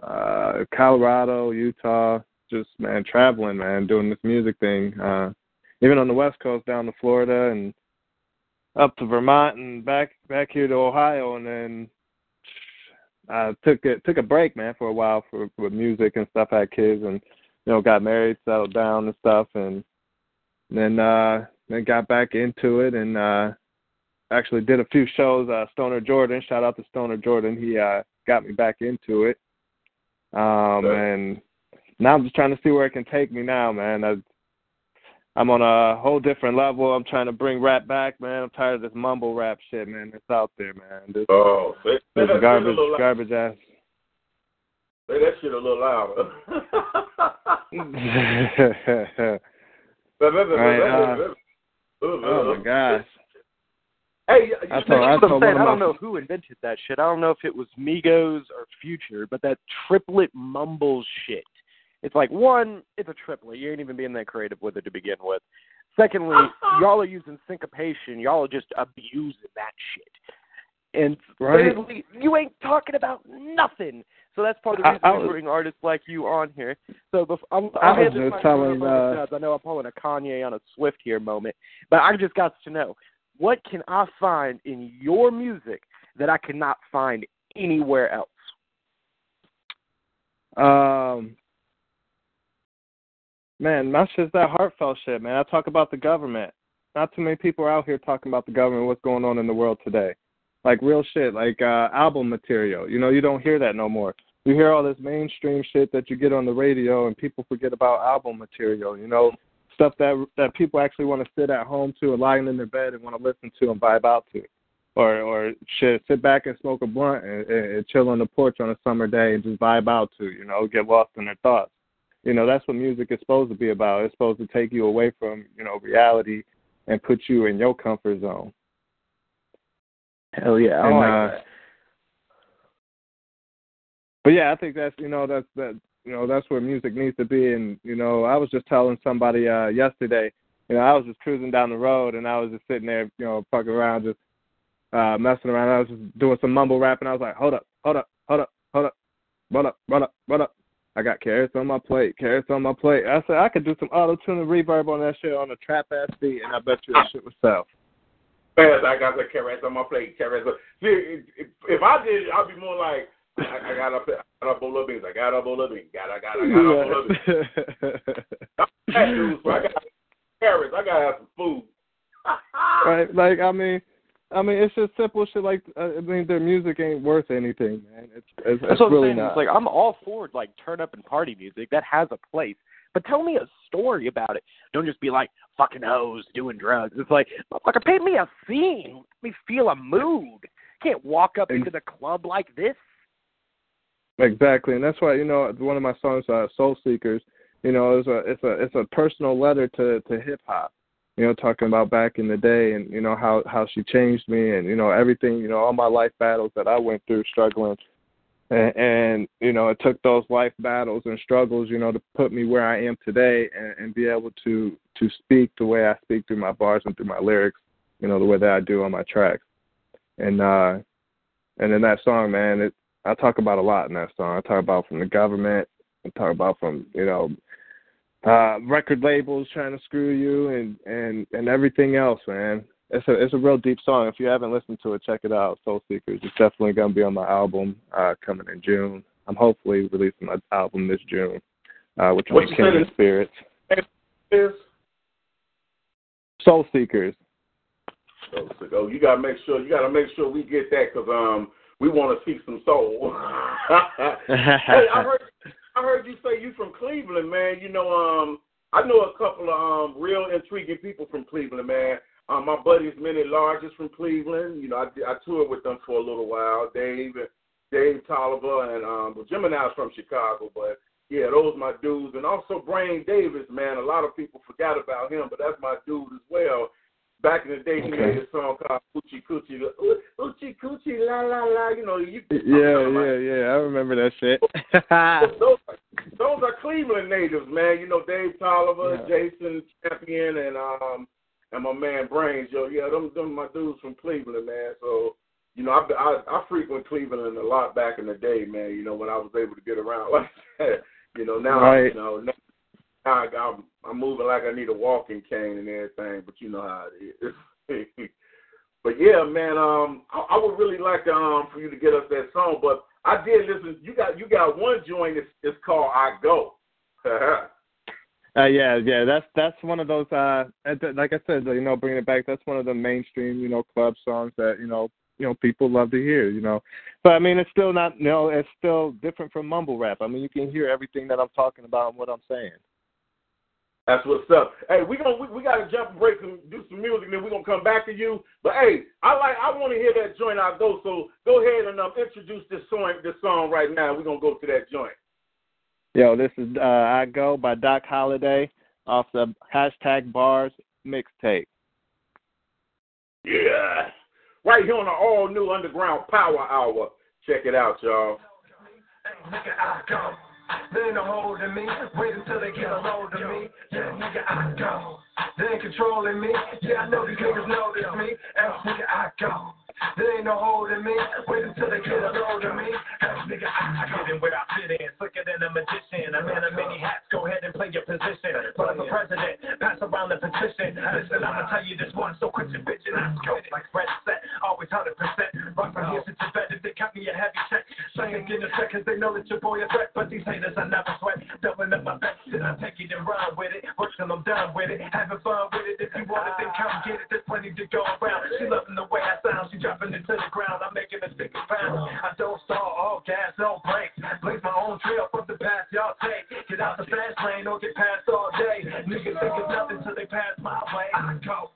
uh, Colorado, Utah. Just man, traveling, man, doing this music thing. Uh, even on the West Coast, down to Florida and up to Vermont and back back here to Ohio, and then I took it took a break, man, for a while for with music and stuff. I had kids and you know got married, settled down and stuff, and then uh then got back into it and uh actually did a few shows. Uh Stoner Jordan, shout out to Stoner Jordan. He uh got me back into it. Um and now I'm just trying to see where it can take me now, man. I I'm on a whole different level. I'm trying to bring rap back, man. I'm tired of this mumble rap shit, man. It's out there, man. This, oh, say, this say garbage, garbage ass. Say that shit a little louder. right, uh, oh my gosh. Hey, I told, I told saying, I don't know who invented that shit. I don't know if it was Migos or Future, but that triplet mumble shit. It's like one, it's a triplet. You ain't even being that creative with it to begin with. Secondly, y'all are using syncopation. Y'all are just abusing that shit. And Right. thirdly, you ain't talking about nothing. So that's part of I- the reason I we was- bring artists like you on here. So bef- I'm, I I'm was just telling, uh, I know I'm pulling a Kanye on a Swift here moment, but I just got to know what can I find in your music that I cannot find anywhere else. Um, man, that's just that heartfelt shit, man. I talk about the government. Not too many people are out here talking about the government, what's going on in the world today. Like real shit, like uh album material. You know, you don't hear that no more. You hear all this mainstream shit that you get on the radio, and people forget about album material. You know, stuff that that people actually want to sit at home to, and lying in their bed and want to listen to and vibe out to or or shit, sit back and smoke a blunt and, and chill on the porch on a summer day and just vibe out to, you know, get lost in their thoughts. You know, that's what music is supposed to be about. It's supposed to take you away from, you know, reality and put you in your comfort zone. Hell yeah, I And, like uh, that. But yeah, I think that's you know that's that you know that's where music needs to be. And you know, I was just telling somebody uh yesterday, you know, I was just cruising down the road and I was just sitting there, you know, fucking around, just uh messing around. I was just doing some mumble rap, and I was like, hold up, hold up, hold up, hold up, run up, run up, run up. I got carrots on my plate, carrots on my plate. I said I could do some auto tune and reverb on that shit on a trap ass beat, and I bet you that shit would sell. Fast, I got the carrots on my plate. Carrots. See, if, if- if I did, I'd be more like, I, I got a, I got a bowl of beans. I got a bowl of beans. Got, I got, I got a bowl of beans. I'm fat dude, so I got carrots. I gotta have some food. right? Like I mean, I mean, it's just simple shit. Like uh, I mean, their music ain't worth anything, man. It's it's, That's it's what I'm really saying. not. It's like I'm all for like turn up and party music. That has a place. But tell me a story about it. Don't just be like fucking hoes doing drugs. It's like motherfucker, paint me a scene. Let me feel a mood. Can't walk up into the club like this. Exactly, and that's why you know one of my songs, uh, "Soul Seekers," you know, it's a it's a it's a personal letter to to hip hop. You know, talking about back in the day, and you know how how she changed me, and you know everything, you know all my life battles that I went through, struggling, and, and you know it took those life battles and struggles, you know, to put me where I am today, and, and be able to to speak the way I speak through my bars and through my lyrics, you know, the way that I do on my tracks, and uh, and in that song, man, it I talk about a lot in that song. I talk about from the government. I talk about from you know uh record labels trying to screw you and and and everything else, man. It's a it's a real deep song. If you haven't listened to it, check it out. Soul Seekers. It's definitely gonna be on my album uh coming in June. I'm hopefully releasing my album this June, uh, which will What be you said Kindred is- Spirits. Is Soul Seekers. so, so, oh, you gotta make sure you gotta make sure we get that because um we want to see some soul. hey, I heard I heard you say you from Cleveland, man. You know, um, I know a couple of um real intriguing people from Cleveland, man. Um, my buddies, many largest from Cleveland. You know, I, I toured with them for a little while. Dave, Dave Tolliver, and um, well, Gemini's from Chicago, but yeah, those my dudes, and also Brain Davis, man. A lot of people forgot about him, but that's my dude as well. Back in the day, he made a song called Coochie Coochie, Coochie Coochie La La La. You know, you Yeah, yeah, yeah. I remember that shit. those, those are Cleveland natives, man. You know, Dave Tolliver, Jason Champion, and um, and my man Brains. Yo, yeah, them them my dudes from Cleveland, man. So. You know, I, I I frequent Cleveland a lot back in the day, man. You know, when I was able to get around like that. You know, now Right. you know now I, I'm I'm moving like I need a walking cane and everything, but you know how it is. but yeah, man, um, I, I would really like to um for you to get us that song. But I did listen. You got you got one joint. It's, it's called I Go. Uh, yeah, yeah, that's that's one of those. Uh, like I said, you know, bringing it back, that's one of the mainstream, you know, club songs that you know, you know, people love to hear. You know, but I mean, it's still not, you know, it's still different from mumble rap. I mean, you can hear everything that I'm talking about and what I'm saying. That's what's up. Hey, we gonna we, we gotta jump and break and do some music, and then we're gonna come back to you. But hey, I like I want to hear that joint. I go. So go ahead and um, introduce this song this song right now. We're gonna go to that joint. Yo, this is uh, I Go by Doc Holliday off the hashtag Bars mixtape. Yeah. Right here on the all new Underground Power Hour. Check it out, y'all. Nigga, I go. They ain't no holding me. Wait until they get a load of me. Yeah, nigga, I go. They ain't controlling me. Yeah, I know these niggas notice me. Hey, nigga, I go. There ain't no holding me. Wait until they get a load of me. Nigga, I, I get in where I fit in. Slicker than a magician. I'm in a many hats. Go ahead and play your position. But I'm for president. Pass around the petition. Listen, I'ma tell you this one. So quit your bitching. I'm go like Fred set. Always 100%. Rock from here since you better. They cut me a heavy check. Saying in a second they know that your boy a threat. But these haters I never sweat. Doubling up my best. Shit, I take it and run with it. Work till I'm done with it. Having fun with it. If you want it, then come get it. There's plenty to go around. She loving the way I sound. She dropping it to the ground. I'm making a stick pound. I don't stall. All gas, no brakes. Blaze my own trail from the path y'all take. Get out the fast lane don't get past all day. Niggas think it's nothing till they pass my way. I go.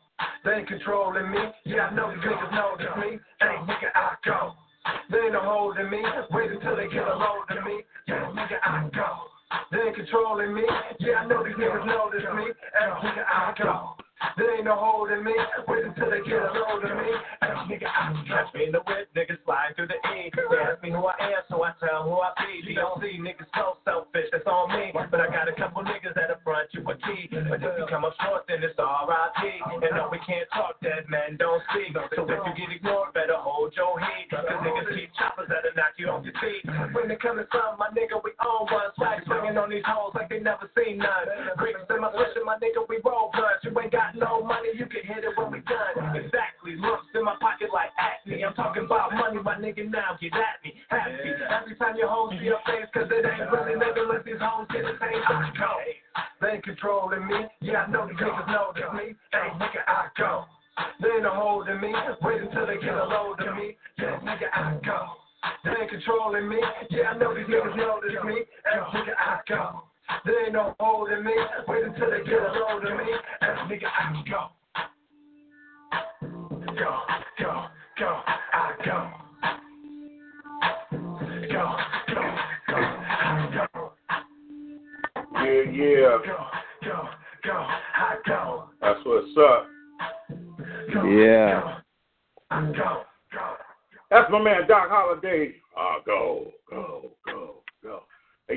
They ain't controlling me. Yeah, I know these niggas notice me. Hey, nigga, I go. They ain't no holding me. Wait until they get a load of me. Yeah, nigga, I go. They ain't controlling me. Yeah, I know these niggas notice me. Hey, nigga, I go. There ain't no holding me. Wait until they get a hold of me. Hey, nigga, I catch me in the whip. Niggas slide through the E. They ask me who I am, so I tell who I be. DOC niggas so selfish, that's on me. But I got a couple niggas that'll front you a key. But if you come up short, then it's R.I.P. And no, we can't talk, dead man don't speak. So if you get ignored, better hold your heat. Cause niggas keep choppers that'll knock you off your feet. When they come some, my nigga, we own one. Swag swinging on these hoes like they never seen none. Bricks in my switch, my nigga, we roll blunts. You ain't got no money, you can hit it when we done. Exactly, lumps in my pocket like acne. I'm talking about money, my nigga, now get at me. Happy every time your hoes see your face, cause it ain't really nigga let these hoes get the same. I go. They ain't controlling me. Yeah, I know these niggas notice me. Hey, nigga, I go. They ain't no holding me. Wait until they get a load of me. Yeah, nigga, I go. They ain't controlling me. Yeah, I know these niggas notice me. Hey, nigga, I go. There ain't no holding me. Wait until they get a load of me. Hey, nigga, I go. Go, go, go, I go. Go, go, go, I go. Yeah, yeah. Go, go, go, I go. That's what's up. Go, Yeah. go, I go. Go. That's my man Doc Holliday. Uh, go, go, go, go.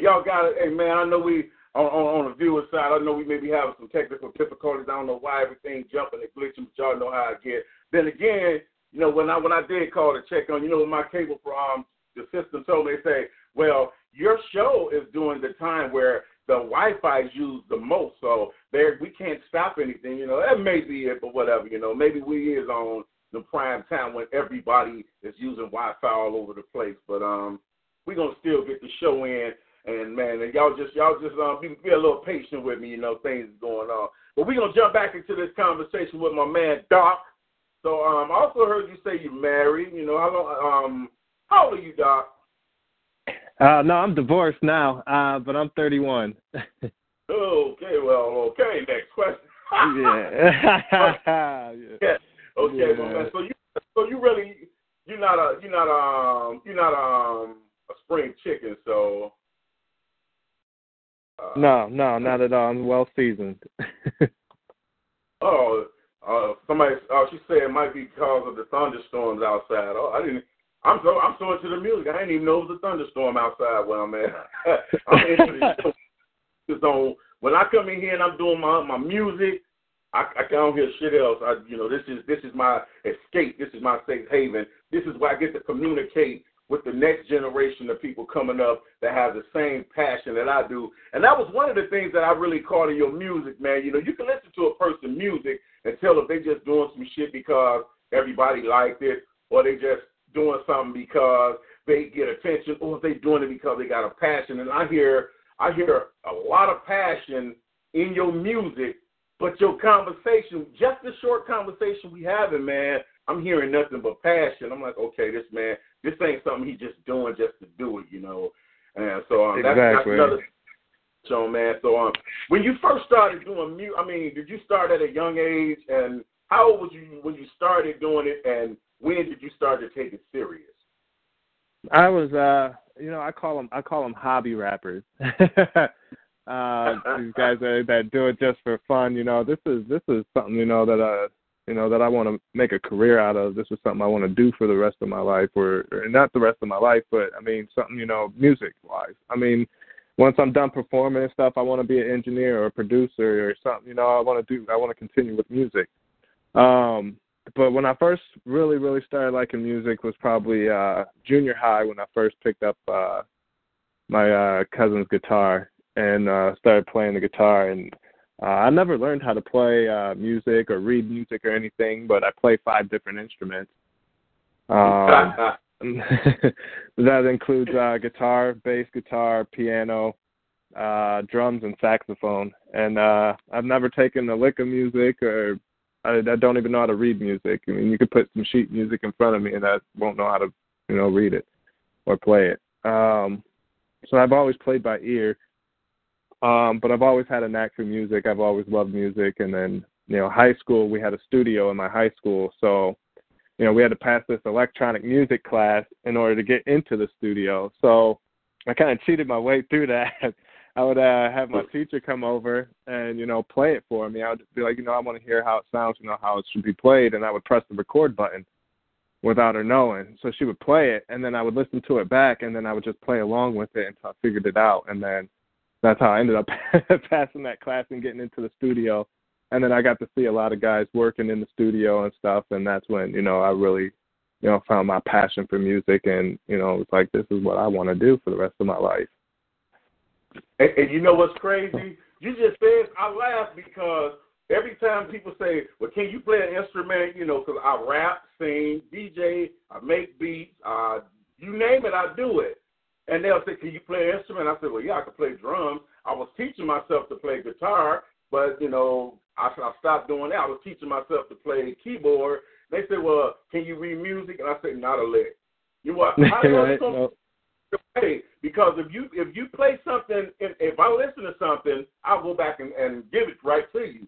Y'all got it. Hey, man, I know we on, on on the viewer side. I know we may be having some technical difficulties. I don't know why everything jumping and glitching, but y'all know how I get. Then again, you know when I when I did call to check on, you know, my cable from the system told me, they say, well, your show is during the time where the Wi-Fi is used the most, so there we can't stop anything. You know, that may be it, but whatever. You know, maybe we is on the prime time when everybody is using Wi-Fi all over the place. But um, we're gonna still get the show in, and man, and y'all just y'all just um, be, be a little patient with me. You know, things going on. But we're gonna jump back into this conversation with my man Doc. So um, I also heard you say you're married. You know, how long? Um, how old are you, Doc? Uh, no, I'm divorced now, uh, but I'm 31. Okay, well, okay. Next question. yeah. yeah. Okay, Yeah. well, man, so you so you really you're not a you're not um you're not um a spring chicken, so No, no, not at all. I'm well seasoned. Oh, uh, somebody. Oh, she said it might be because of the thunderstorms outside. Oh, I didn't. I'm so I'm so into the music. I didn't even know it was a thunderstorm outside where I'm at. I'm into the. So when I come in here and I'm doing my my music, I, I don't hear shit else. I you know this is this is my escape. This is my safe haven. This is where I get to communicate with the next generation of people coming up that have the same passion that I do. And that was one of the things that I really caught in your music, man. You know, you can listen to a person's music and tell if they're just doing some shit because everybody liked it, or they just doing something because they get attention, or if they doing it because they got a passion. And I hear I hear a lot of passion in your music, but your conversation, just the short conversation we having, man, I'm hearing nothing but passion. I'm like, okay, this man, this ain't something he just doing just to do it, you know. And so um, that's, that's another so man. So um, when you first started doing music, I mean, did you start at a young age? And how old was you when you started doing it? And when did you start to take it serious? I was, uh, you know, I call them, I call them hobby rappers. uh, these guys that, that do it just for fun. You know, this is this is something you know that uh, you know that I want to make a career out of. This is something I want to do for the rest of my life, or, or not the rest of my life, but I mean something you know, music wise. I mean, once I'm done performing and stuff, I want to be an engineer or a producer or something. You know, I want to do, I want to continue with music. Um, but when I first really, really started liking music was probably uh junior high when I first picked up uh my uh cousin's guitar and uh started playing the guitar and uh, I never learned how to play uh music or read music or anything, but I play five different instruments. Um that includes uh guitar, bass guitar, piano, uh drums and saxophone. And uh I've never taken a lick of music or I, I don't even know how to read music. I mean, you could put some sheet music in front of me, and I won't know how to, you know, read it or play it. Um, so I've always played by ear, um, but I've always had a knack for music. I've always loved music, and then, you know, high school we had a studio in my high school, so you know we had to pass this electronic music class in order to get into the studio. So I kind of cheated my way through that. I would uh, have my teacher come over and you know play it for me. I would be like, you know, I want to hear how it sounds, you know, how it should be played, and I would press the record button without her knowing. So she would play it, and then I would listen to it back, and then I would just play along with it until I figured it out, and then that's how I ended up passing that class and getting into the studio. And then I got to see a lot of guys working in the studio and stuff, and that's when you know I really, you know, found my passion for music, and you know, it's like this is what I want to do for the rest of my life. And, and you know what's crazy? You just said I laugh because every time people say, "Well, can you play an instrument?" You know, because I rap, sing, DJ, I make beats, uh, you name it, I do it. And they'll say, "Can you play an instrument?" I said, "Well, yeah, I can play drums." I was teaching myself to play guitar, but you know, I, I stopped doing that. I was teaching myself to play keyboard. They said, "Well, can you read music?" And I said, "Not a lick." You what? Hell Right, no. play? Because if you if you play something, if, if I listen to something, I'll go back and, and give it right to you.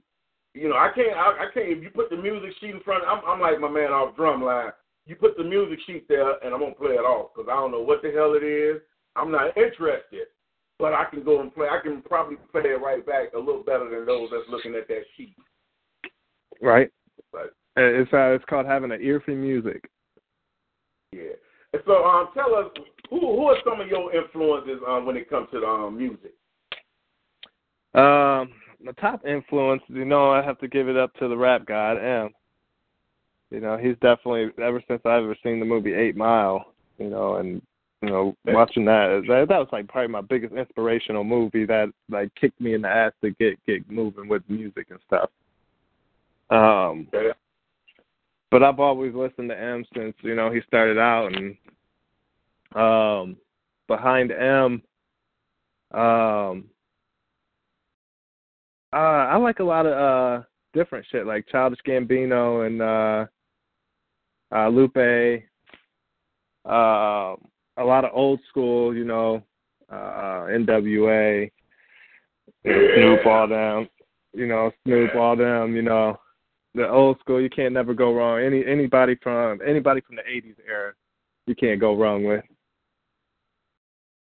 You know, I can't. I, I can't. If you put the music sheet in front, I'm, I'm like my man off drumline. You put the music sheet there, and I'm gonna play it off because I don't know what the hell it is. I'm not interested, but I can go and play. I can probably play it right back a little better than those that's looking at that sheet. Right. But It's uh, it's called having an ear for music. yeah. And so, um, tell us who who are some of your influences um when it comes to the um music. Um, my top influence, you know, I have to give it up to the rap god Em. You know, he's definitely ever since I've ever seen the movie Eight Mile. You know, and you know, watching that that, that was like probably my biggest inspirational movie that like kicked me in the ass to get get moving with music and stuff. Um, but I've always listened to Em since you know he started out, and um, behind Em, um, uh, I like a lot of uh different shit like Childish Gambino and uh, uh, Lupe, uh, a lot of old school, you know, uh, NWA, Snoop, all them. you know, Snoop, all them, you know, the old school. You can't never go wrong. Any anybody from anybody from the '80s era, you can't go wrong with.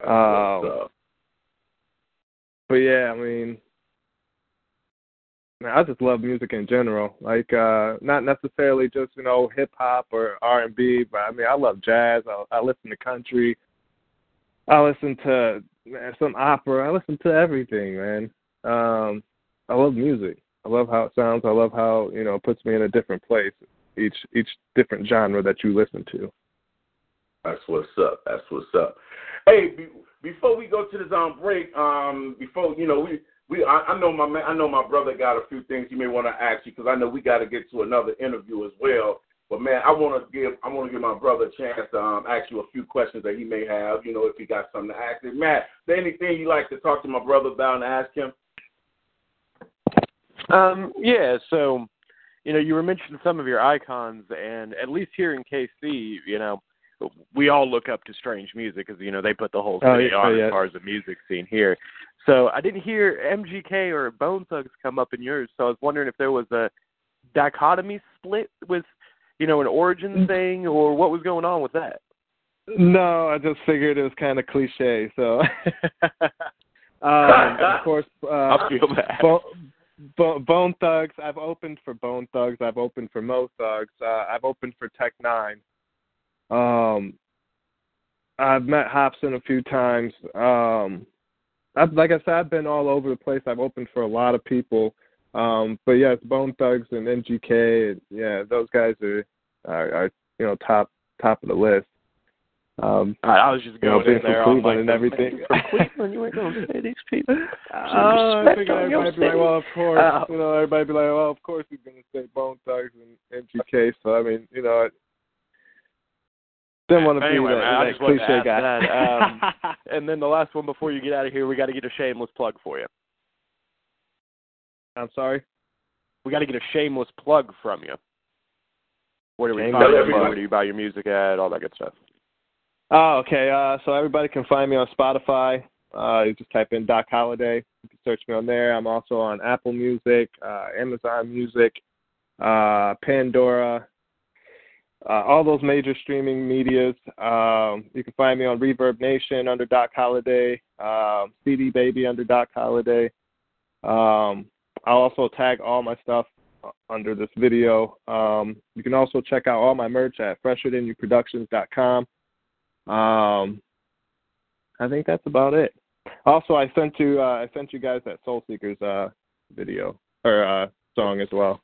Um, but yeah, I mean, I just love music in general. Like, uh, not necessarily just you know hip hop or R and B, but I mean, I love jazz. I, I listen to country. I listen to man, some opera. I listen to everything, man. Um, I love music. I love how it sounds. I love how you know it puts me in a different place. Each each different genre that you listen to. That's what's up. That's what's up. Hey, be, before we go to this um break, um, before you know we we I, I know my man, I know my brother got a few things he may want to ask you because I know we got to get to another interview as well. But man, I want to give I want to give my brother a chance to um, ask you a few questions that he may have. You know, if he got something to ask. Him. Matt, is there anything you like to talk to my brother about and ask him? Um, yeah, so you know, you were mentioning some of your icons, and at least here in KC, you know, we all look up to Strange Music because you know they put the whole Oh, city yeah, on yeah. as far as the music scene here. So I didn't hear MGK or Bone Thugs come up in yours. So I was wondering if there was a dichotomy split with, you know, an Mm. origin thing, or what was going on with that. No, I just figured it was kind of cliche. So, um, of course, uh, I feel bad. Bo- Bo- Bone Thugs. I've opened for Bone Thugs. I've opened for Mo Thugs. Uh, I've opened for Tech N9ne. Um, I've met Hobson a few times. Um, I've, like I said, I've been all over the place. I've opened for a lot of people. Um, but yes, Bone Thugs and MGK. Yeah, those guys are, are, are you know top top of the list. Um, I, was just you know, going in from there Cleveland like and everything. From Cleveland, you ain't gonna say these people. Oh, I figured everybody be like, well, of course, Uh, you know, everybody be like, well, of course he's gonna say Bone Thugs and MGK. So I mean, you know, didn't want to anyway, be that, man, I that just wanted to cliche ask guy. that. Um, and then the last one before you get out of here, we got to get a shameless plug for you. I'm sorry. We got to get a shameless plug from you. Where do we find you? Where do you buy your music at? All that good stuff. Oh, okay. Uh, so everybody can find me on Spotify. Uh, you just type in Doc Holliday. You can search me on there. I'm also on Apple Music, uh, Amazon Music, uh, Pandora, uh, all those major streaming medias. Um, you can find me on ReverbNation under Doc Holliday, um, CD Baby under Doc Holliday. Um, I'll also tag all my stuff under this video. Um, you can also check out all my merch at fresherthanYouProductions.com. Um, I think that's about it. Also, I sent you uh, I sent you guys that Soul Seekers uh, video or uh, song as well.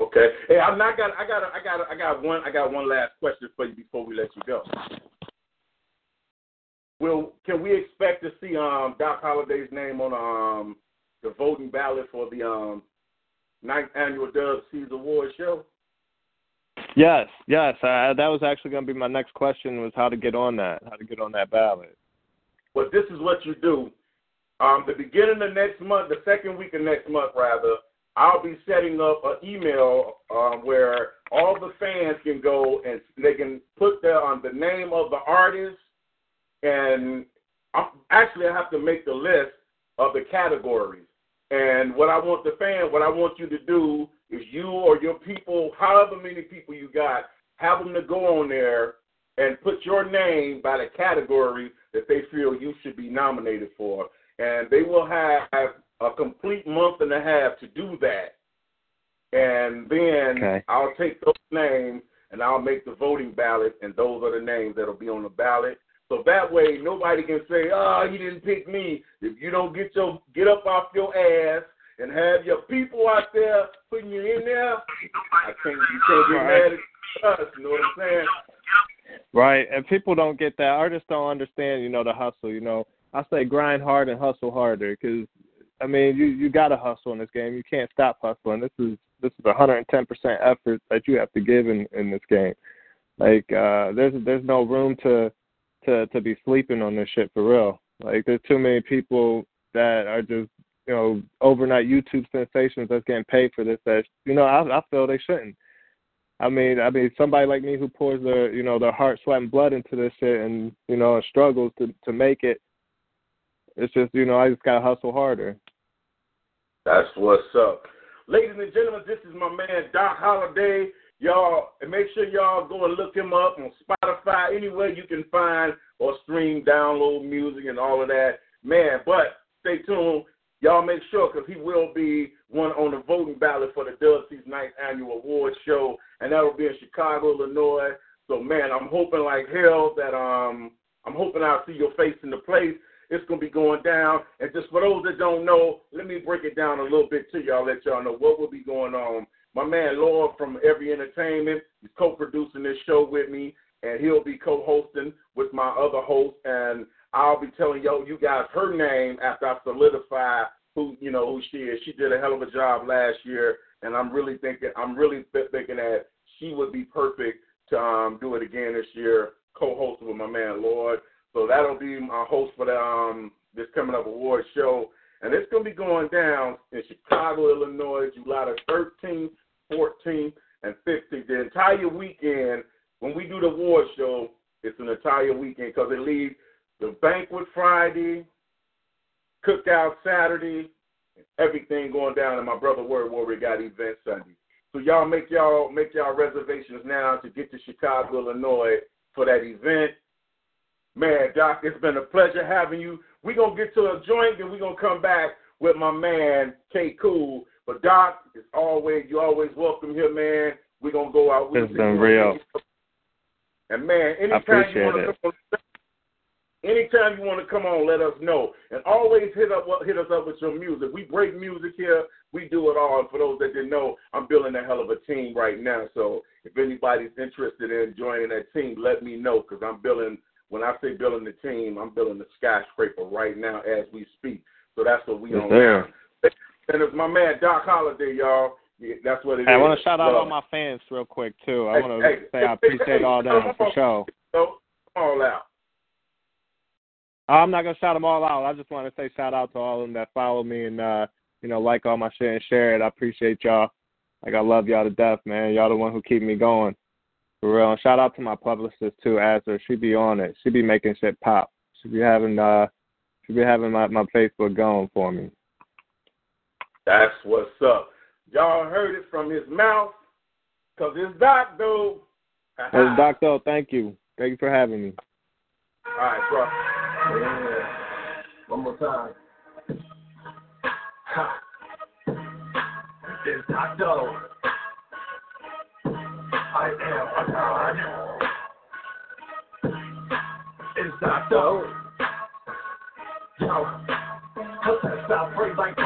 Okay. Hey, I'm not got. I got. I got. I got one. I got one last question for you before we let you go. Will can we expect to see um Doc Holliday's name on um the voting ballot for the um ninth annual Dub Seas Award show? Yes, yes. Uh, that was actually going to be my next question was how to get on that, how to get on that ballot. But this is what you do. Um, the beginning of next month, the second week of next month, rather, I'll be setting up an email um, where all the fans can go and they can put their um, the name of the artist, and I'm, actually I have to make the list of the categories. And what I want the fan, what I want you to do is you or your people, however many people you got, have them to go on there and put your name by the category that they feel you should be nominated for. And they will have a complete month and a half to do that. And then Okay. I'll take those names and I'll make the voting ballot, and those are the names that'll be on the ballot. So that way, nobody can say, ah, "Oh, he didn't pick me." If you don't get your get up off your ass and have your people out there putting you in there, I can't. You can't get mad at us. You know what I'm saying? Right, and people don't get that. Artists don't understand, you know, the hustle. You know, I say grind hard and hustle harder because, I mean, you you got to hustle in this game. You can't stop hustling. This is this is 110 percent effort that you have to give in in this game. Like, uh, there's there's no room to to to be sleeping on this shit for real. Like, there's too many people that are just you know overnight YouTube sensations that's getting paid for this. That you know, I I feel they shouldn't. I mean, I mean, somebody like me who pours their, you know, their heart, sweat, and blood into this shit, and you know, struggles to to make it. It's just, you know, I just gotta hustle harder. That's what's up. Ladies and gentlemen, this is my man Doc Holliday. Y'all, and make sure y'all go and look him up on Spotify, anywhere you can find or stream, download music and all of that. Man, but stay tuned. Y'all make sure because he will be one on the voting ballot for the Dub Ninth Annual Award Show, and that will be in Chicago, Illinois. So, man, I'm hoping like hell that um I'm hoping I'll see your face in the place. It's gonna be going down. And just for those that don't know, let me break it down a little bit to y'all, let y'all know what will be going on. My man Lord from Every Entertainment is co-producing this show with me, and he'll be co-hosting with my other host. And I'll be telling y'all, you guys, her name after I solidify who you know who she is. She did a hell of a job last year, and I'm really thinking, I'm really thinking that she would be perfect to um, do it again this year, co-hosting with my man Lord. So that'll be my host for the um, this coming up award show. And it's going to be going down in Chicago, Illinois, July the 13th, 14th, and 15th. The entire weekend, when we do the award show, it's an entire weekend because it leaves the banquet Friday, cookout Saturday, everything going down. And my brother Word Warrior got event Sunday. So y'all make y'all make y'all reservations now to get to Chicago, Illinois for that event. Man, Doc, it's been a pleasure having you. We're going to get to a joint and we're going to come back with my man, K Cool. But, Doc, it's always, you're always welcome here, man. We're going to go out. With. It's been real. And, man, anytime you want to come on, Anytime you want to come on, let us know. And always hit up hit us up with your music. We break music here. We do it all. And for those that didn't know, I'm building a hell of a team right now. So if anybody's interested in joining that team, let me know because I'm building when I say building the team, I'm building the skyscraper right now as we speak. So that's what we on. There. And it's my man Doc Holliday, y'all. Yeah, that's what it hey, is. I want to shout out so, all my fans real quick too. I hey, want to hey, say I appreciate hey, all them for sure. So, all out. I'm not gonna shout them all out. I just want to say shout out to all of them that follow me and uh, you know like all my shit and share it. I appreciate y'all. Like I love y'all to death, man. Y'all the one who keep me going. For real. And shout out to my publicist too, Azra. She be on it. She be making shit pop. She be having uh she be having my, my Facebook going for me. That's what's up. Y'all heard it from his mouth. Cause it's Doc though. It's Doc though, thank you. Thank you for having me. All right, bro. Yeah. One more time. Ha. It's Doc Doe. I am a god. It's Doc Doe. Yo. Cause that style free like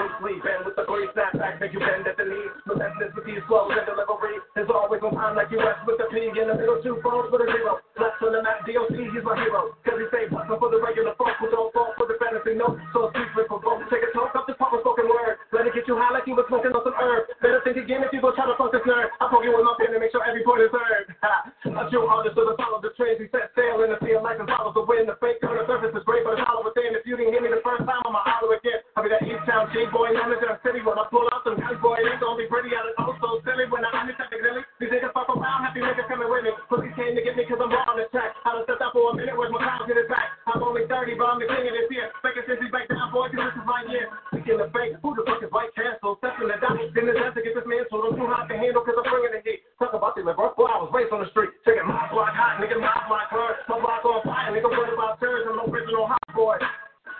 With the great snapback, make you bend at the knee. Ethnicity is slow and delivery is always on time like US with the P in the middle, two phones with a zero. Left on the map, DOC, he's my hero. Cause he say bustin' for the regular folks who don't fall for the fantasy note. So secret for. Take a toke up this proper spoken word. Let it get you high like you was smoking on some herb. Better think again if you go try to fuck this nerd. I poke you with my pen and make sure every point is heard. Ha. A true artist doesn't follow the trends. He set sail in the field like the follows the wind. The fake on the surface is great, but it's hollow within. If you didn't hear me the first time, I'ma holler again. I'll be that East Town G boy known as that city. When I pull out some guys, boy, it ain't gonna be pretty. I look oh so silly when I understand really. These niggas fuck around, happy niggas coming with me. Pussies came to get me cause I'm raw on the track. I done stepped out for a minute, where's my clown get it back? I'm only 30, but I'm the king of this year. Making since he's back down, boy, cause this is my year. Speaking the fake, who the fuck is white cancel? Stepping the dot, then have to get this man so I'm too hot to handle cause I'm bringing the heat. Talk about the bro, boy, I was raised on the street.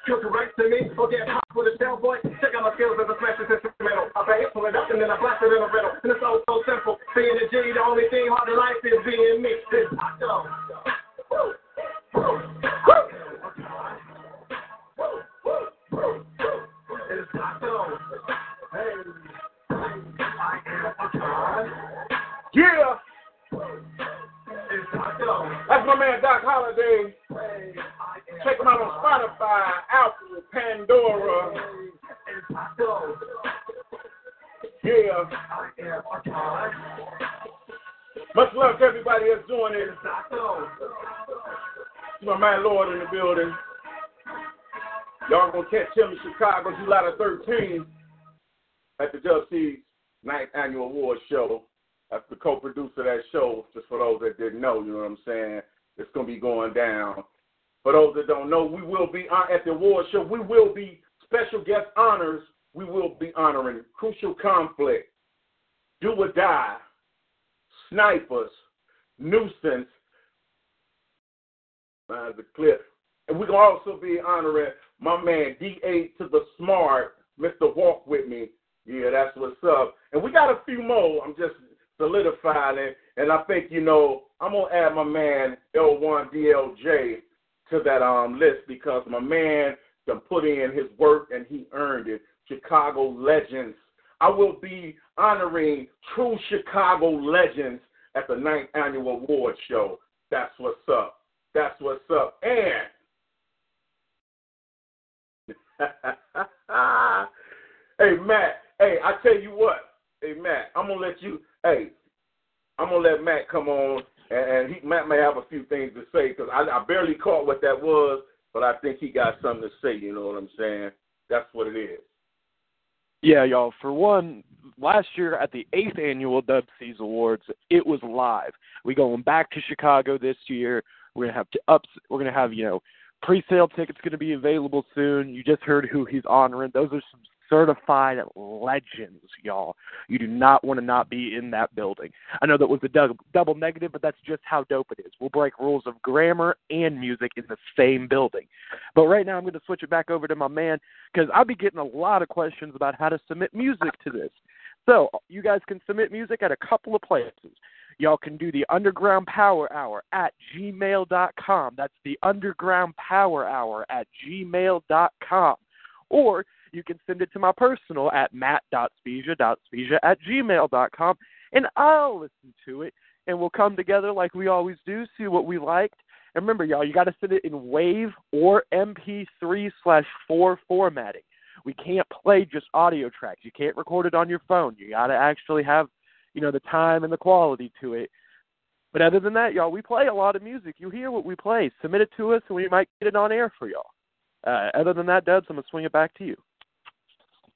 Kill correct to me, or get hot with a shell boy. Check out my skills as a smash instrumental. I bang it, pull it up, and then I blast it in a riddle. And it's all so simple. Being a G, the only thing hard in life is being me. This hot dog. It's hot dog. Hey, I am a god. Yeah. It's hot dog. That's my man Doc Holliday. Hey, Check them out on Spotify, Apple, Pandora. Yeah. Much love to everybody that's doing it. My man Lord in the building. Y'all gonna catch him in Chicago July the 13th at the DubCeez Ninth Annual Award Show. That's the co-producer of that show, just for those that didn't know, you know what I'm saying? It's gonna be going down. For those that don't know, we will be at the award show. We will be special guest honors we will be honoring Crucial Conflict, Do or Die, Snipers, Nuisance, uh, the clip. And we're going to also be honoring my man D8 to the Smart, Mr. Walk With Me. Yeah, that's what's up. And we got a few more. I'm just solidifying it. And I think, you know, I'm going to add my man L1DLJ to that um list because my man can put in his work and he earned it. Chicago legends. I will be honoring true Chicago legends at the ninth annual award show. That's what's up. That's what's up. And hey Matt, hey, I tell you what, hey Matt, I'm gonna let you. Hey, I'm gonna let Matt come on, and, he Matt may have a few things to say because I, I barely caught what that was, but I think he got something to say. You know what I'm saying? That's what it is. Yeah, y'all. For one, last year at the eighth annual Dub Seas Awards, it was live. We going back to Chicago this year. We're gonna have to ups. We're gonna have you know pre-sale tickets going to be available soon. You just heard who he's honoring. Those are some certified legends, y'all. You do not want to not be in that building. I know that was a double, negative, but that's just how dope it is. We'll break rules of grammar and music in the same building. But right now, I'm going to switch it back over to my man because I'll be getting a lot of questions about how to submit music to this. So you guys can submit music at a couple of places. Y'all can do the Underground Power Hour at gmail.com. That's the Underground Power Hour at gmail.com. Or you can send it to my personal at matt.spesia.spesia at gmail.com, and I'll listen to it, and we'll come together like we always do, see what we liked. And remember, y'all, you got to send it in WAV or MP3 slash 4 formatting. We can't play just audio tracks. You can't record it on your phone. You got to actually have – you know, the time and the quality to it. But other than that, y'all, we play a lot of music. You hear what we play. Submit it to us, and we might get it on air for y'all. Uh, other than that, Dubs, I'm gonna swing it back to you.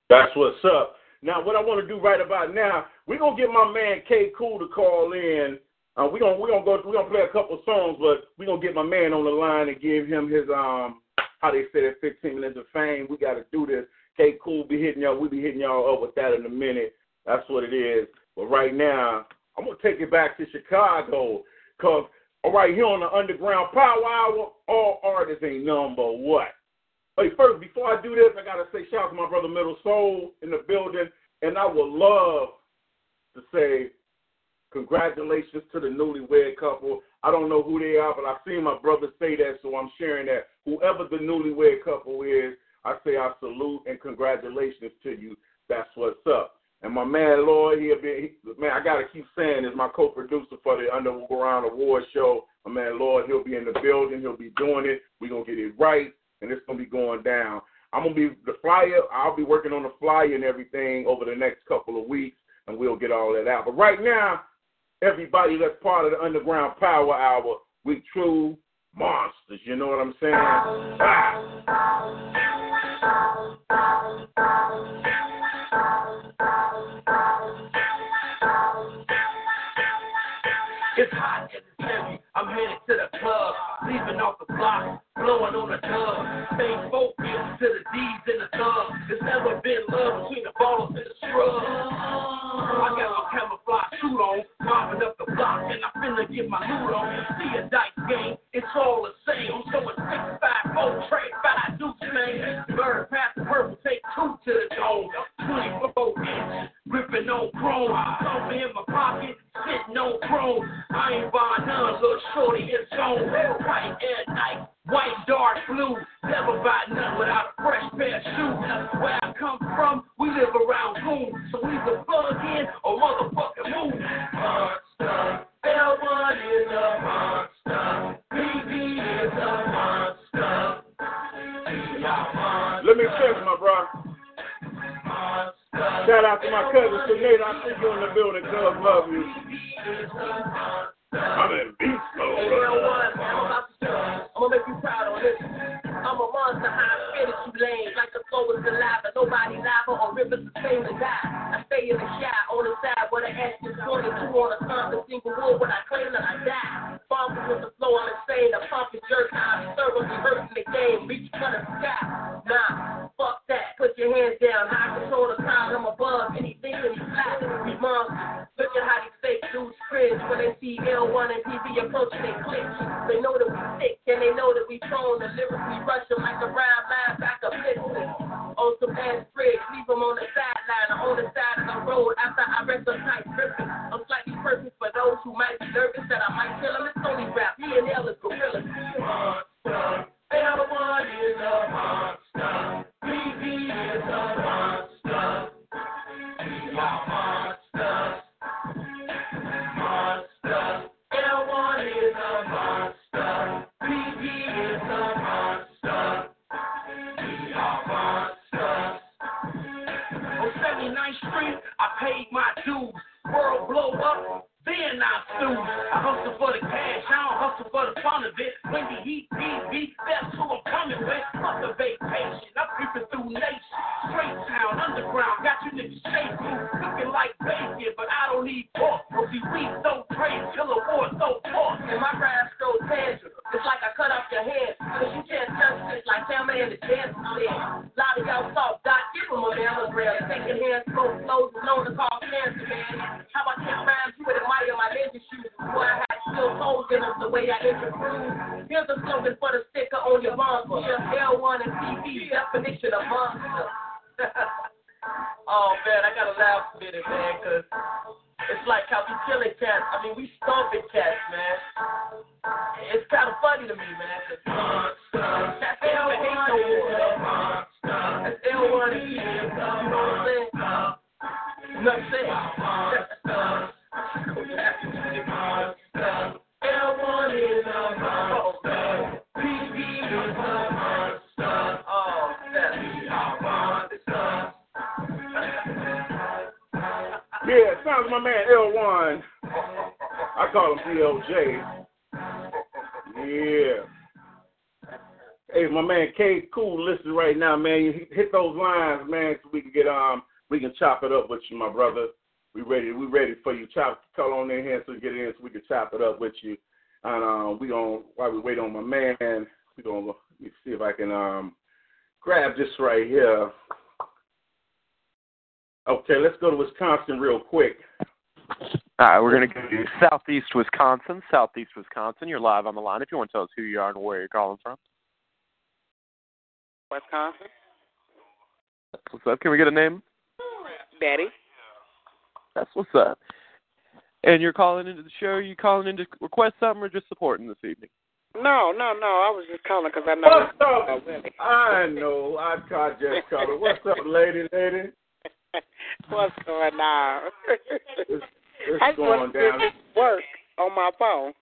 That's what's up. Now, what I want to do right about now, we're gonna get my man K Cool to call in. Uh, we're gonna we're gonna go we're gonna play a couple songs, but we're gonna get my man on the line and give him his um how they say that 15 minutes of fame. We got to do this. K Cool be hitting y'all. We be hitting y'all up with that in a minute. That's what it is. But right now, I'm gonna take it back to Chicago, cause right here on the Underground Power Hour, all artists ain't number what. Hey, first, before I do this, I gotta say shout out to my brother Middle Soul in the building, and I would love to say congratulations to the newlywed couple. I don't know who they are, but I've seen my brother say that, so I'm sharing that. Whoever the newlywed couple is, I say I salute and congratulations to you. That's what's up. And my man Lloyd, he'll be he, man. I gotta keep saying is my co-producer for the Underground Award Show. My man Lloyd, he'll be in the building. He'll be doing it. We're gonna get it right, and it's gonna be going down. I'm gonna be the flyer. I'll be working on the flyer and everything over the next couple of weeks, and we'll get all that out. But right now, everybody that's part of the Underground Power Hour, we true monsters. You know what I'm saying? Ah. It's hot it's heavy. I'm headed to the club, leaving off the block, blowing on the tub. dub. Stay focused to the D's in the thug. There's never been love between the bottles and the scrub. I got my camouflage suit on, mopping up the block, and I finna get my loot on. See a dice game, it's all the same. I'm showing six, five, four, trade, five, deuce, man. Bird, pass the purple, take two to the dome. 24 inch, gripping on chrome. Something in my pocket, sitting on chrome. I ain't buying none, little shorty, it's on. White at night, white, dark, blue. Never buy nothing without a fresh pair of shoes. Where I come from, we live around home. So either plug in or motherfucking move. Monster. L1 is a monster. BB is a monster. Let me check, my bro. Shout out to my cousin Sinead. I see you in the building. Cuz love you. Wisconsin real quick. All right, we're going to go to Southeast Wisconsin. Southeast Wisconsin, you're live on the line. If you want to tell us who you are and where you're calling from. Wisconsin. What's up. Can we get a name? Betty. That's what's up. And you're calling into the show. Are you calling in to request something or just supporting this evening? No, no, no. I was just calling because I know. What's up? I know. I caught just called. What's up, lady, lady? What's going on? It's, I going down. work on my phone.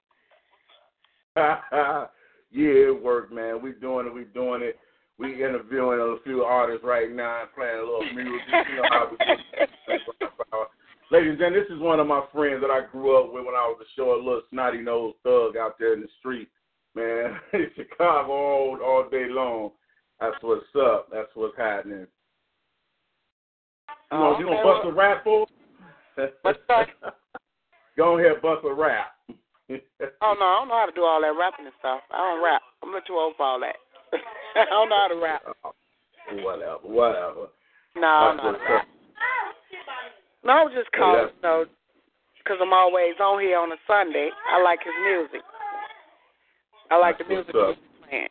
yeah, it worked, man. We're doing it. We're doing it. We interviewing a few artists right now and playing a little music. You know how we. Ladies and gentlemen, this is one of my friends that I grew up with when I was a short little snotty nosed thug out there in the street. Man, Chicago all, all day long. That's what's up. That's what's happening. You Oh, you okay, gonna bust a rap for? What's uh, that? Go ahead, bust a rap. Oh no, I don't know how to do all that rapping and stuff. I don't rap. I'm a little too old for all that. I don't know how to rap. Oh, whatever, whatever. No, no, no. No, I was just calling, that's- you know, because I'm always on here on a Sunday. I like his music. I like That's the music he's playing.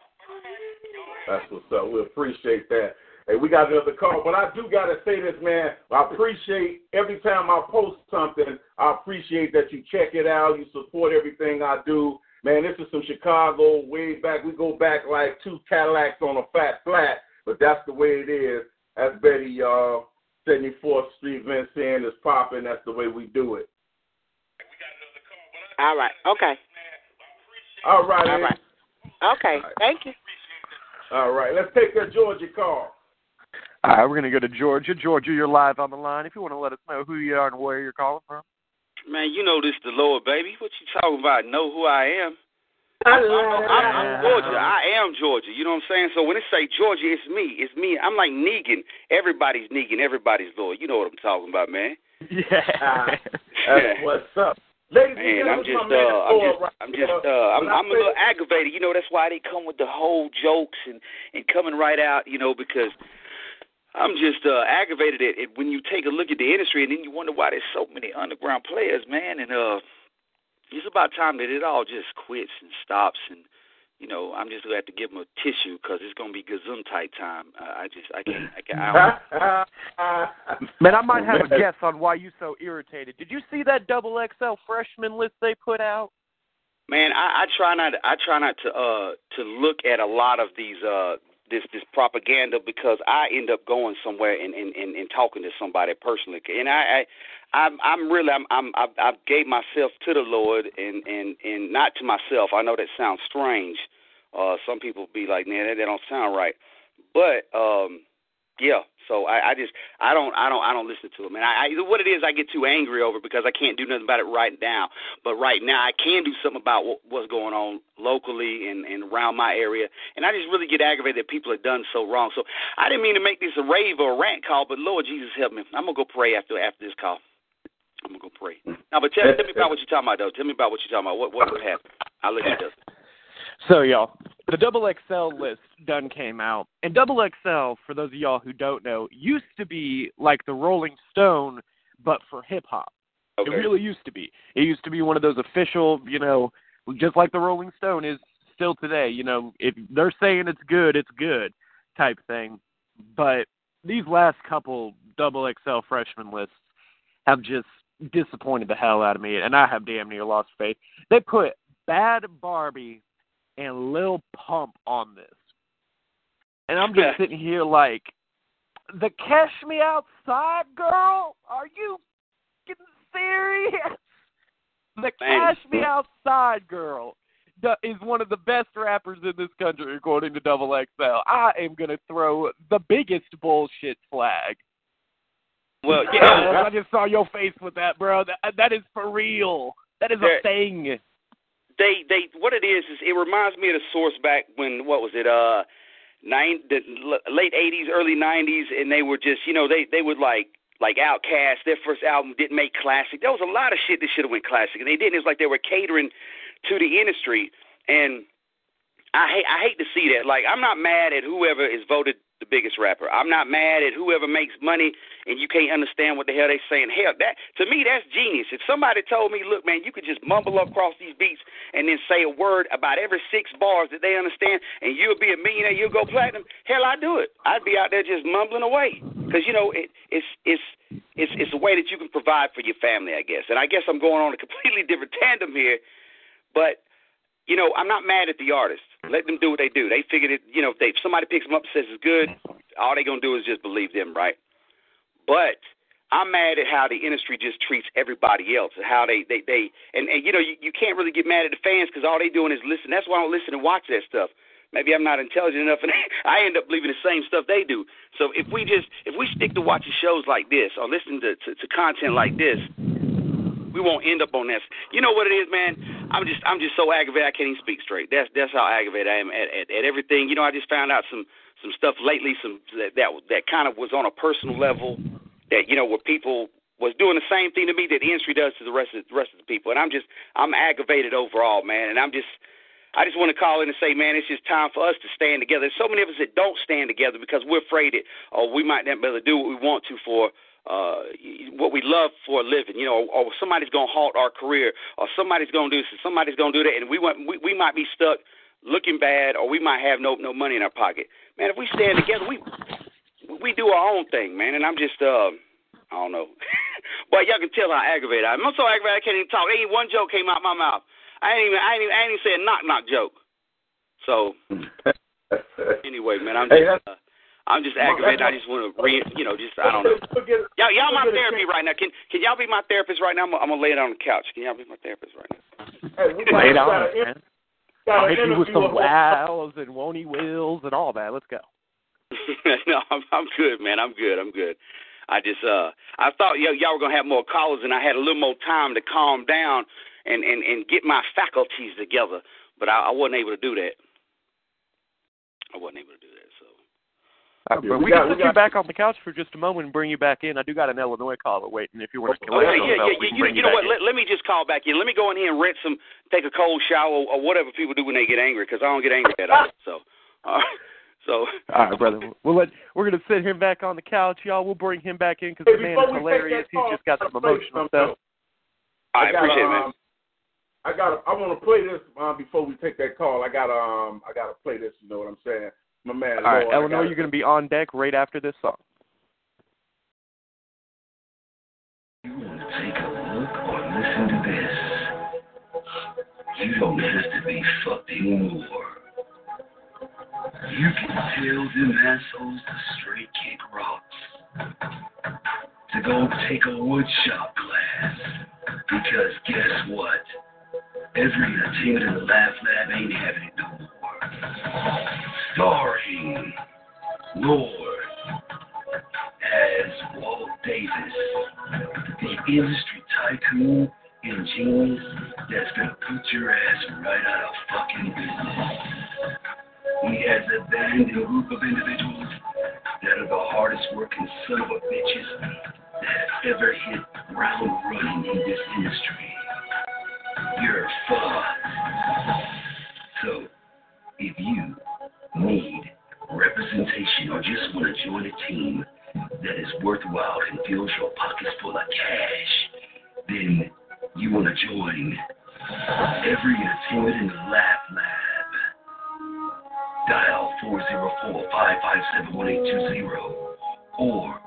That's what's up. We appreciate that. Hey, we got another call, but I do gotta say this, man. I appreciate every time I post something. I appreciate that you check it out. You support everything I do. Man, this is some Chicago way back. We go back like two Cadillacs on a fat flat, but that's the way it is. That's Betty, y'all. 74th Street, Vince is popping. That's the way we do it. All right. Okay. All right. All right. Ed. right. Okay. Thank you. All right. Let's take that Georgia call. All right, we're going to go to Georgia. Georgia, you're live on the line. If you want to let us know who you are and where you're calling from. Man, you know this the Lord, baby. What you talking about? Know who I am? I I'm, love I'm, I'm Georgia. I am Georgia. You know what I'm saying? So when they say Georgia, it's me. It's me. I'm like Negan. Everybody's Negan. Everybody's Lord. You know what I'm talking about, man. Yeah. That's what's up. Ladies and Man, I'm just, my man uh, I'm just, right I'm just, uh, I'm, I I'm a little aggravated. You know, that's why they come with the whole jokes and and coming right out. You know, because I'm just uh, aggravated at, at when you take a look at the industry and then you wonder why there's so many underground players, man. And uh, it's about time that it all just quits and stops and you know, I'm just gonna have to give him a tissue because it's gonna be tight time. Uh, I just, I can't, I can't. I don't. Man, I might have a guess on why you so irritated. Did you see that double XL freshman list they put out? Man, I, I try not, I try not to, uh, to look at a lot of these, uh, this, this propaganda because I end up going somewhere and, and, and, and talking to somebody personally, and I, I, I'm, I'm really, I'm, I'm, I, I gave myself to the Lord and, and, and not to myself. I know that sounds strange. Uh, some people be like, man, that, that don't sound right, but um, yeah. So I, I just I don't I don't I don't listen to them. And I, I what it is I get too angry over because I can't do nothing about it right now. But right now I can do something about what, what's going on locally and and around my area. And I just really get aggravated that people have done so wrong. So I didn't mean to make this a rave or a rant call, but Lord Jesus help me. I'm gonna go pray after after this call. I'm gonna go pray. Now, but tell, tell me about what you're talking about, though. Tell me about what you're talking about. What what would happen? I'll let you do. So, y'all, the double XL list done came out, and double XL, for those of y'all who don't know, used to be like the Rolling Stone, but for hip hop. Okay. It really used to be. It used to be one of those official, you know, just like the Rolling Stone is still today. You know, if they're saying it's good, it's good, type thing. But these last couple double XL freshman lists have just disappointed the hell out of me, and I have damn near lost faith. They put Bhad Bhabie and Lil Pump on this. And I'm just sitting here like, the Cash Me Outside girl? Are you getting serious? The Cash Me Outside girl is one of the best rappers in this country, according to Double XL. I am going to throw the biggest bullshit flag. Well, yeah, I just saw your face with that, bro. That, that is for real. That is a thing they they what it is is it reminds me of the source back when what was it uh nine the late eighties early nineties and they were just you know they they would like like OutKast their first album didn't make classic. There was a lot of shit that should have went classic and they didn't. It was like they were catering to the industry and I hate I hate to see that like I'm not mad at whoever is voted the biggest rapper. I'm not mad at whoever makes money and you can't understand what the hell they saying. Hell, that to me that's genius. If somebody told me, look, man, you could just mumble across these beats and then say a word about every six bars that they understand, and you'll be a millionaire, you'll go platinum. Hell, I do it. I'd be out there just mumbling away because you know it, it's it's it's it's a way that you can provide for your family, I guess. And I guess I'm going on a completely different tandem here, but you know, I'm not mad at the artist. Let them do what they do. They figured it. You know, if, they, if somebody picks them up and says it's good, all they gonna do is just believe them, right? But I'm mad at how the industry just treats everybody else and how they they they and, and you know you, you can't really get mad at the fans because all they doing is listen. That's why I don't listen and watch that stuff. Maybe I'm not intelligent enough, and I end up believing the same stuff they do. So if we just if we stick to watching shows like this or listening to, to, to content like this, we won't end up on this. You know what it is, man? I'm just I'm just so aggravated I can't even speak straight. That's that's how aggravated I am at, at, at everything. You know, I just found out some some stuff lately, some that that, that kind of was on a personal level. That you know, where people was doing the same thing to me that the industry does to the rest of the rest of the people, and I'm just I'm aggravated overall, man. And I'm just I just want to call in and say, man, it's just time for us to stand together. There's so many of us that don't stand together because we're afraid that, oh, we might not be able to do what we want to for uh, what we love for a living, you know, or somebody's going to halt our career, or somebody's going to do this, somebody's going to do that, and we want we, we might be stuck looking bad, or we might have no no money in our pocket. Man, if we stand together, we we do our own thing, man. And I'm just uh, I don't know, but y'all can tell how aggravated I am. I'm so aggravated I can't even talk. Ain't one joke came out my mouth. I ain't even I ain't even, I ain't even say a knock knock joke. So anyway, man, I'm just. Hey, uh, I'm just aggravated. I just want to re, you know, just I don't know. Y'all, y'all my therapy right now. Can can y'all be my therapist right now? I'm, I'm gonna lay it on the couch. Can y'all be my therapist right now? Hey, lay it on, man. I'll hit you with some wows and won't wills and all that. Let's go. no, I'm I'm good, man. I'm good. I'm good. I just uh I thought y'all, y'all were gonna have more callers and I had a little more time to calm down and and and get my faculties together, but I, I wasn't able to do that. I wasn't able to do that. Uh, but we, we got, can put got, you back on the couch for just a moment and bring you back in. I do got an Illinois caller waiting. If you want to, oh, yeah, yeah, yeah, yeah. You, you, know what? Let, let, me just call back in. Let me go in here and rinse some, take a cold shower or whatever people do when they get angry, because I don't get angry at all. So, uh, so. All right, brother. We'll let we're gonna sit him back on the couch, y'all. We'll bring him back in because hey, the man is hilarious. He's just got some emotional stuff. I, I appreciate it, man. Um, I got. I want to play this uh, before we take that call. I got. Um. I got to play this. You know what I'm saying? My man. All right, Lord, Illinois, you're going to be on deck right after this song. You want to Take a look or listen to this. You don't have to be fucked anymore. You can tell them assholes to straight kick rocks. To go take a woodshop class. Because guess what? Every entertainment in the Laugh Lab ain't having it no more. Starring Lord as Walt Davis, the industry tycoon and genius that's gonna put your ass right out of fucking business. He has a band and group of individuals that are the hardest working son of a bitches that have ever hit ground running in this industry. You're fucked. So, if you need representation or just want to join a team that is worthwhile and fills your pockets full of cash, then you want to join every entertainment in the Laugh Lab. Dial 404-557-1820 or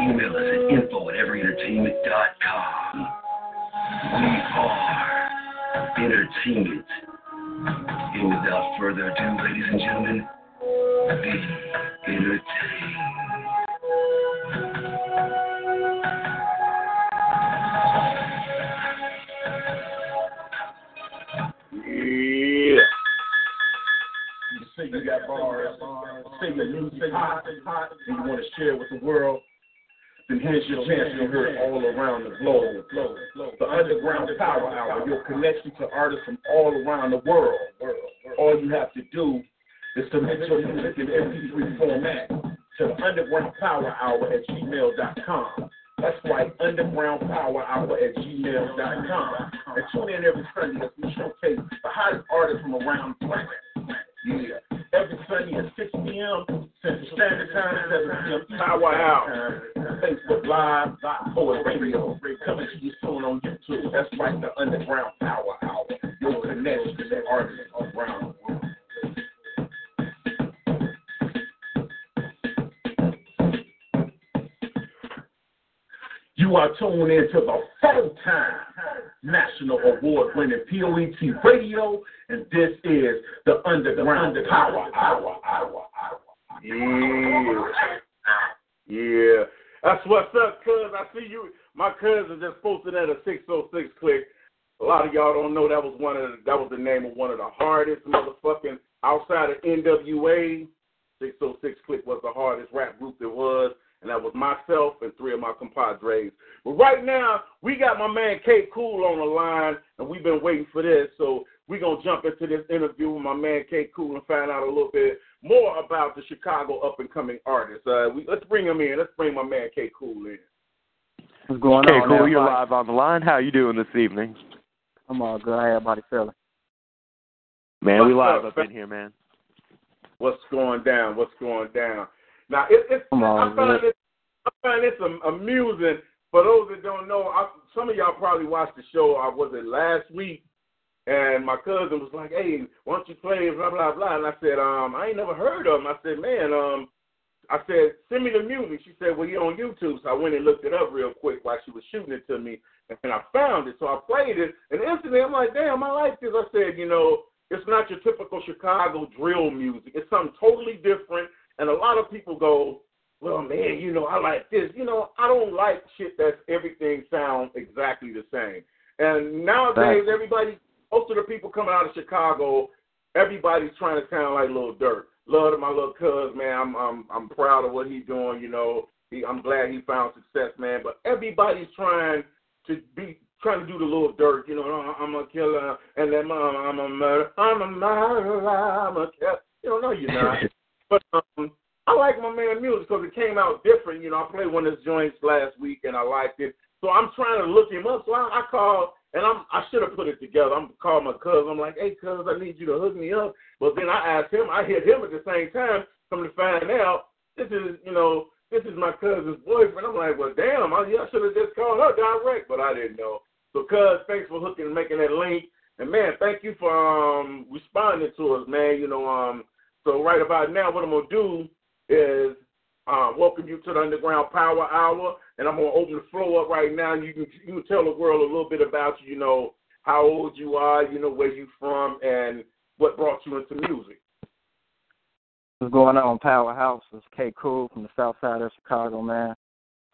email us at info at everyentertainment.com. We are entertainment. And without further ado, ladies and gentlemen, be entertained. You got bars, your music hot, hot, you want to share with the world, here's your chance to hear it all around the globe. The Underground Power Hour, your connection to artists from all around the world. All you have to do is submit your music in MP3 format to the Underground Power Hour at gmail.com. That's right, Underground Power Hour at gmail.com. And tune in every Sunday as we showcase the hottest artists from around the planet. Yeah. Every Sunday at 6 p.m. Central Standard Time, 7 p.m. Power Hour. Facebook Live, POET Radio. Coming to you soon on YouTube. That's right, the Underground Power Hour. Your connection to the artists around the world. You are tuned into the full-time national award-winning POET Radio, and this is the Underground Power Hour. Hour, Hour. Yeah. Yeah. That's what's up, cuz. I see you. My cousin just posted at a 606 click. A lot of y'all don't know that was one of the, that was the name of one of the hardest motherfucking outside of NWA. 606 click was the hardest rap group there was, and that was myself and three of my compadres. But right now, we got my man K Cool on the line, and we've been waiting for this. So we're gonna jump into this interview with my man K Cool and find out a little bit more about the Chicago up and coming artists. Uh, we, let's bring him in. Let's bring my man K Cool in. What's going Okay, on? cool. You're live on the line. How you doing this evening? I'm all good. How everybody feeling? Man, we live up, up in here, man. What's going down? What's going down? Now, it, it's Come on, I find it I find this am- amusing. For those that don't know, I, some of y'all probably watched the show. I was it last week, and my cousin was like, "Hey, why don't you play blah blah blah?" And I said, "Um, I ain't never heard of him." I said, "Man, um." I said, send me the music. She said, well, you're on YouTube. So I went and looked it up real quick while she was shooting it to me, and I found it. So I played it, and instantly I'm like, damn, I like this. I said, you know, it's not your typical Chicago drill music. It's something totally different. And a lot of people go, well, man, you know, I like this. You know, I don't like shit that's everything sounds exactly the same. And nowadays, everybody, most of the people coming out of Chicago, everybody's trying to sound like Lil Durk. Love to my little cuz, man. I'm I'm I'm proud of what he's doing. You know, he, I'm glad he found success, man. But everybody's trying to be trying to do the Lil Durk. You know, "Oh, I'm a killer, and then mom, I'm a murderer. I'm a murderer. I'm a killer. You know, no, you're not. but um, I like my man music because it came out different. You know, I played one of his joints last week and I liked it. So I'm trying to look him up. So I, I called and I'm I should have put it together. I'm calling my cousin. I'm like, hey, cuz, I need you to hook me up. But then I asked him. I hit him at the same time. Come to find out, this is you know this is my cousin's boyfriend. I'm like, well, damn, I, I should have just called her direct, but I didn't know. So, cuz, thanks for hooking and making that link. And man, thank you for um responding to us, man. You know, um, so right about now, what I'm gonna do is uh, welcome you to the Underground Power Hour, and I'm gonna open the floor up right now. You can you can tell the world a little bit about you. You know how old you are, you know where you from, and what brought you into music. What's going on, Powerhouse? It's K Cool from the South Side of Chicago, man.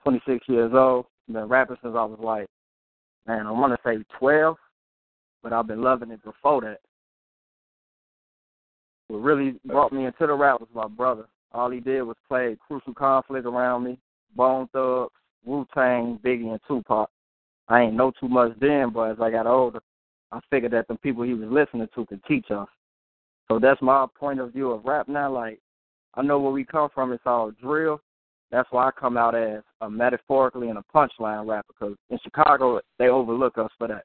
26 years old. Been rapping since I was like, man, I want to say 12, but I've been loving it before that. What really brought me into the rap was my brother. All he did was play Crucial Conflict around me, Bone Thugs, Wu Tang, Biggie, and Tupac. I ain't know too much then, but as I got older, I figured that the people he was listening to could teach us. So that's my point of view of rap now. Like, I know where we come from. It's all drill. That's why I come out as a metaphorically and a punchline rapper. Because in Chicago, they overlook us for that.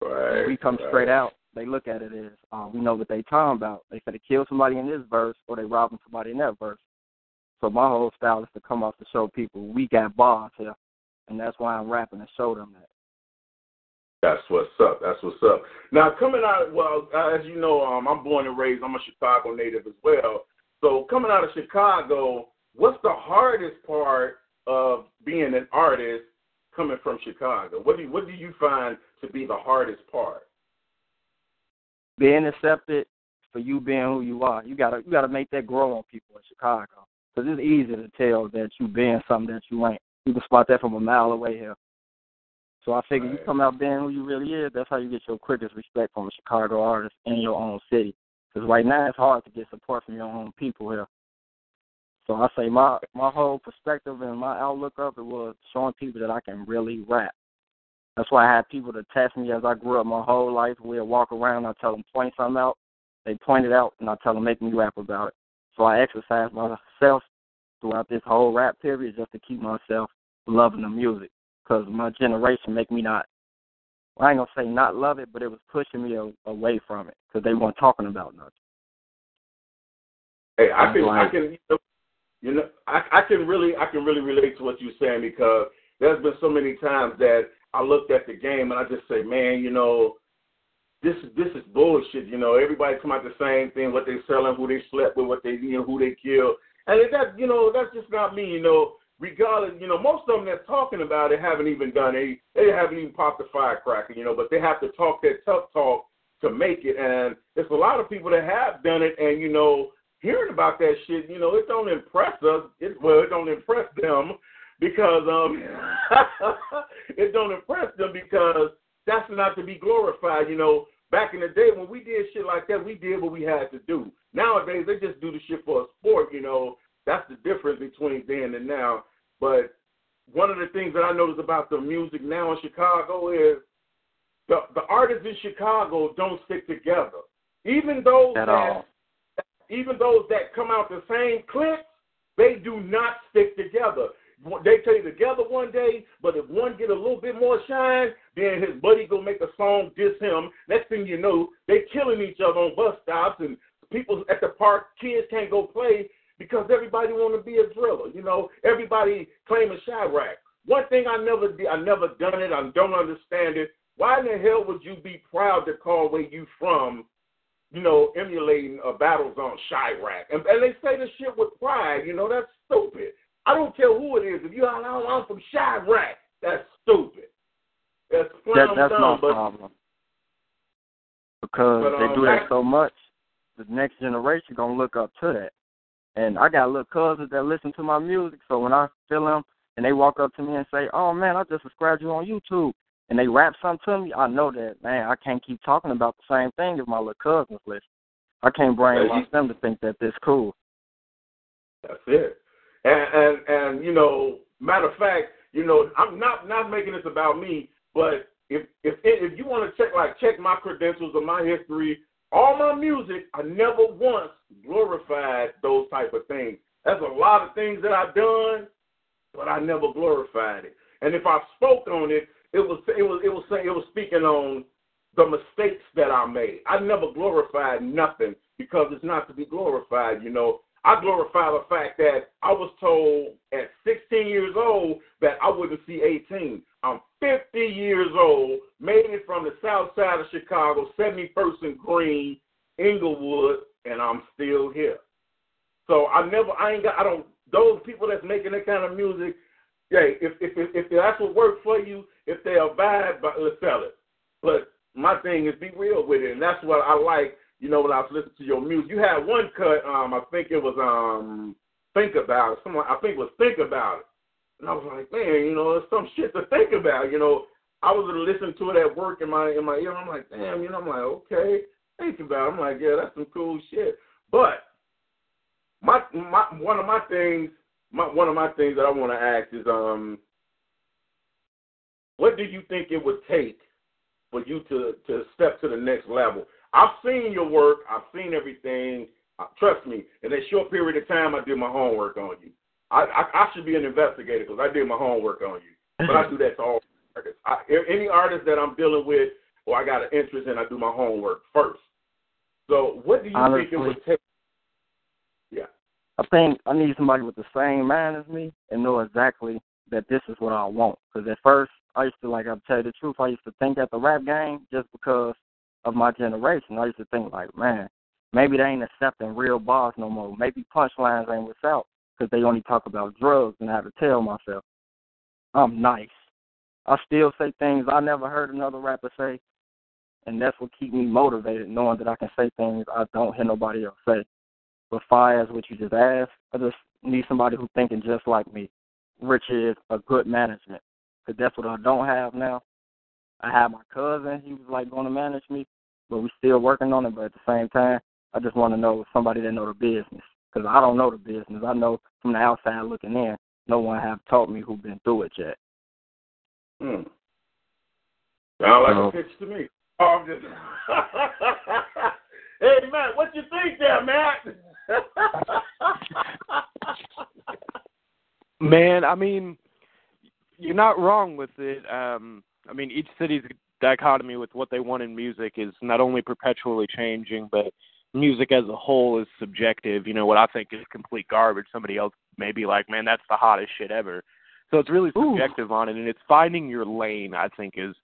Right. We come right. straight out. They look at it as uh, we know what they talking about. They said they kill somebody in this verse or they robbing somebody in that verse. So my whole style is to come off to show people we got bars here, and that's why I'm rapping to show them that. That's what's up. That's what's up. Now coming out, well, as you know, um, I'm born and raised. I'm a Chicago native as well. So coming out of Chicago, what's the hardest part of being an artist coming from Chicago? What do you, what do you find to be the hardest part? Being accepted for you being who you are. You gotta you gotta make that grow on people in Chicago. Because it's easy to tell that you being something that you ain't. You can spot that from a mile away here. So I figure right. you come out being who you really is, that's how you get your quickest respect from a Chicago artist in your own city. Because right now it's hard to get support from your own people here. So I say my my whole perspective and my outlook of it was showing people that I can really rap. That's why I had people to test me as I grew up my whole life. We'd walk around, I tell them point something out, they point it out, and I tell them make me rap about it. So I exercise myself throughout this whole rap period just to keep myself loving the music. Because my generation make me not, I ain't gonna say not love it, but it was pushing me a, away from it because they weren't talking about nothing. Hey, I can, I can, you know, you know, I, I can really, I can really relate to what you're saying because there's been so many times that I looked at the game and I just say, man, you know, this this is bullshit. You know, everybody come out the same thing, what they selling, who they slept with, what they you know, who they killed, and that you know that's just not me. You know, regardless, you know, most of them that's talking about it haven't even done it. They haven't even popped the firecracker. You know, but they have to talk that tough talk to make it, and there's a lot of people that have done it, and you know, hearing about that shit, you know, it don't impress us. It, well, it don't impress them because um it don't impress them because that's not to be glorified. You know, back in the day when we did shit like that, we did what we had to do. Nowadays they just do the shit for a sport. You know, that's the difference between then and now. But one of the things that I notice about the music now in Chicago is the the artists in Chicago don't stick together. Even those At that all. even those that come out the same clips, they do not stick together. They stay together one day, but if one get a little bit more shine, then his buddy go make a song diss him. Next thing you know, they killing each other on bus stops and people at the park, kids can't go play because everybody want to be a driller. You know, everybody claiming Chiraq. One thing I never did, I never done it. I don't understand it. Why in the hell would you be proud to call where you from? You know, emulating uh, a battle zone Chiraq, and, and they say this shit with pride. You know, that's stupid. I don't care who it is. If you are I'm from Chiraq, that's stupid. That's That, that's my dumb, but problem. Because But, they um, do that so much, the next generation gonna look up to that. And I got little cousins that listen to my music, so when I feel them and they walk up to me and say, "Oh man, I just subscribed you on YouTube," and they rap something to me, I know that man, I can't keep talking about the same thing if my little cousins listen. I can't brainwash them to think that this cool. That's it. And and and you know, matter of fact, you know, I'm not not making this about me, but if if if you want to check like check my credentials or my history, all my music, I never once glorified those type of things. That's a lot of things that I've done, but I never glorified it. And if I spoke on it, it was it was it was saying it was speaking on the mistakes that I made. I never glorified nothing because it's not to be glorified, you know. I glorify the fact that I was told at 16 years old that I wouldn't see 18. I'm 50 years old, made it from the south side of Chicago, 71st and Green, Englewood, and I'm still here. So I never, I ain't got, I don't, those people that's making that kind of music, yeah, if if if, if that's what works for you, if they abide by, let's sell it. But my thing is be real with it, and that's what I like. You know, when I was listening to your music, you had one cut. Um, I think it was um, think about it. Someone, I think was think about it, and I was like, man, you know, there's some shit to think about. You know, I was listening to it at work in my in my ear. I'm like, damn, you know, I'm like, okay, think about. It. I'm like, yeah, that's some cool shit. But my my one of my things, my one of my things that I want to ask is, um, what do you think it would take for you to to step to the next level? I've seen your work. I've seen everything. Uh, trust me. In that short period of time, I did my homework on you. I I, I should be an investigator because I did my homework on you. But I do that to all artists. I, any artist that I'm dealing with or I got an interest in, I do my homework first. So, what do you Honestly, think it would take? Yeah. I think I need somebody with the same mind as me and know exactly that this is what I want. Because at first, I used to, like, I'll tell you the truth, I used to think at the rap game just because of my generation. I used to think, like, man, maybe they ain't accepting real bars no more. Maybe punchlines ain't what's out because they only talk about drugs and I have to tell myself, I'm nice. I still say things I never heard another rapper say, and that's what keep me motivated, knowing that I can say things I don't hear nobody else say. But far as what you just asked, I just need somebody who's thinking just like me, which is a good management, because that's what I don't have now. I have my cousin; he was like going to manage me, but we're still working on it. But at the same time, I just want to know somebody that know the business, because I don't know the business. I know from the outside looking in, no one have taught me who been through it yet. Hmm. Sound like So- a pitch to me. Oh, I'm just. hey, Matt, what you think there, Matt? Man, I mean, you're not wrong with it. Um, I mean, each city's dichotomy with what they want in music is not only perpetually changing, but music as a whole is subjective. You know, what I think is complete garbage, somebody else may be like, man, that's the hottest shit ever. So it's really subjective on it, and it's finding your lane. I think is,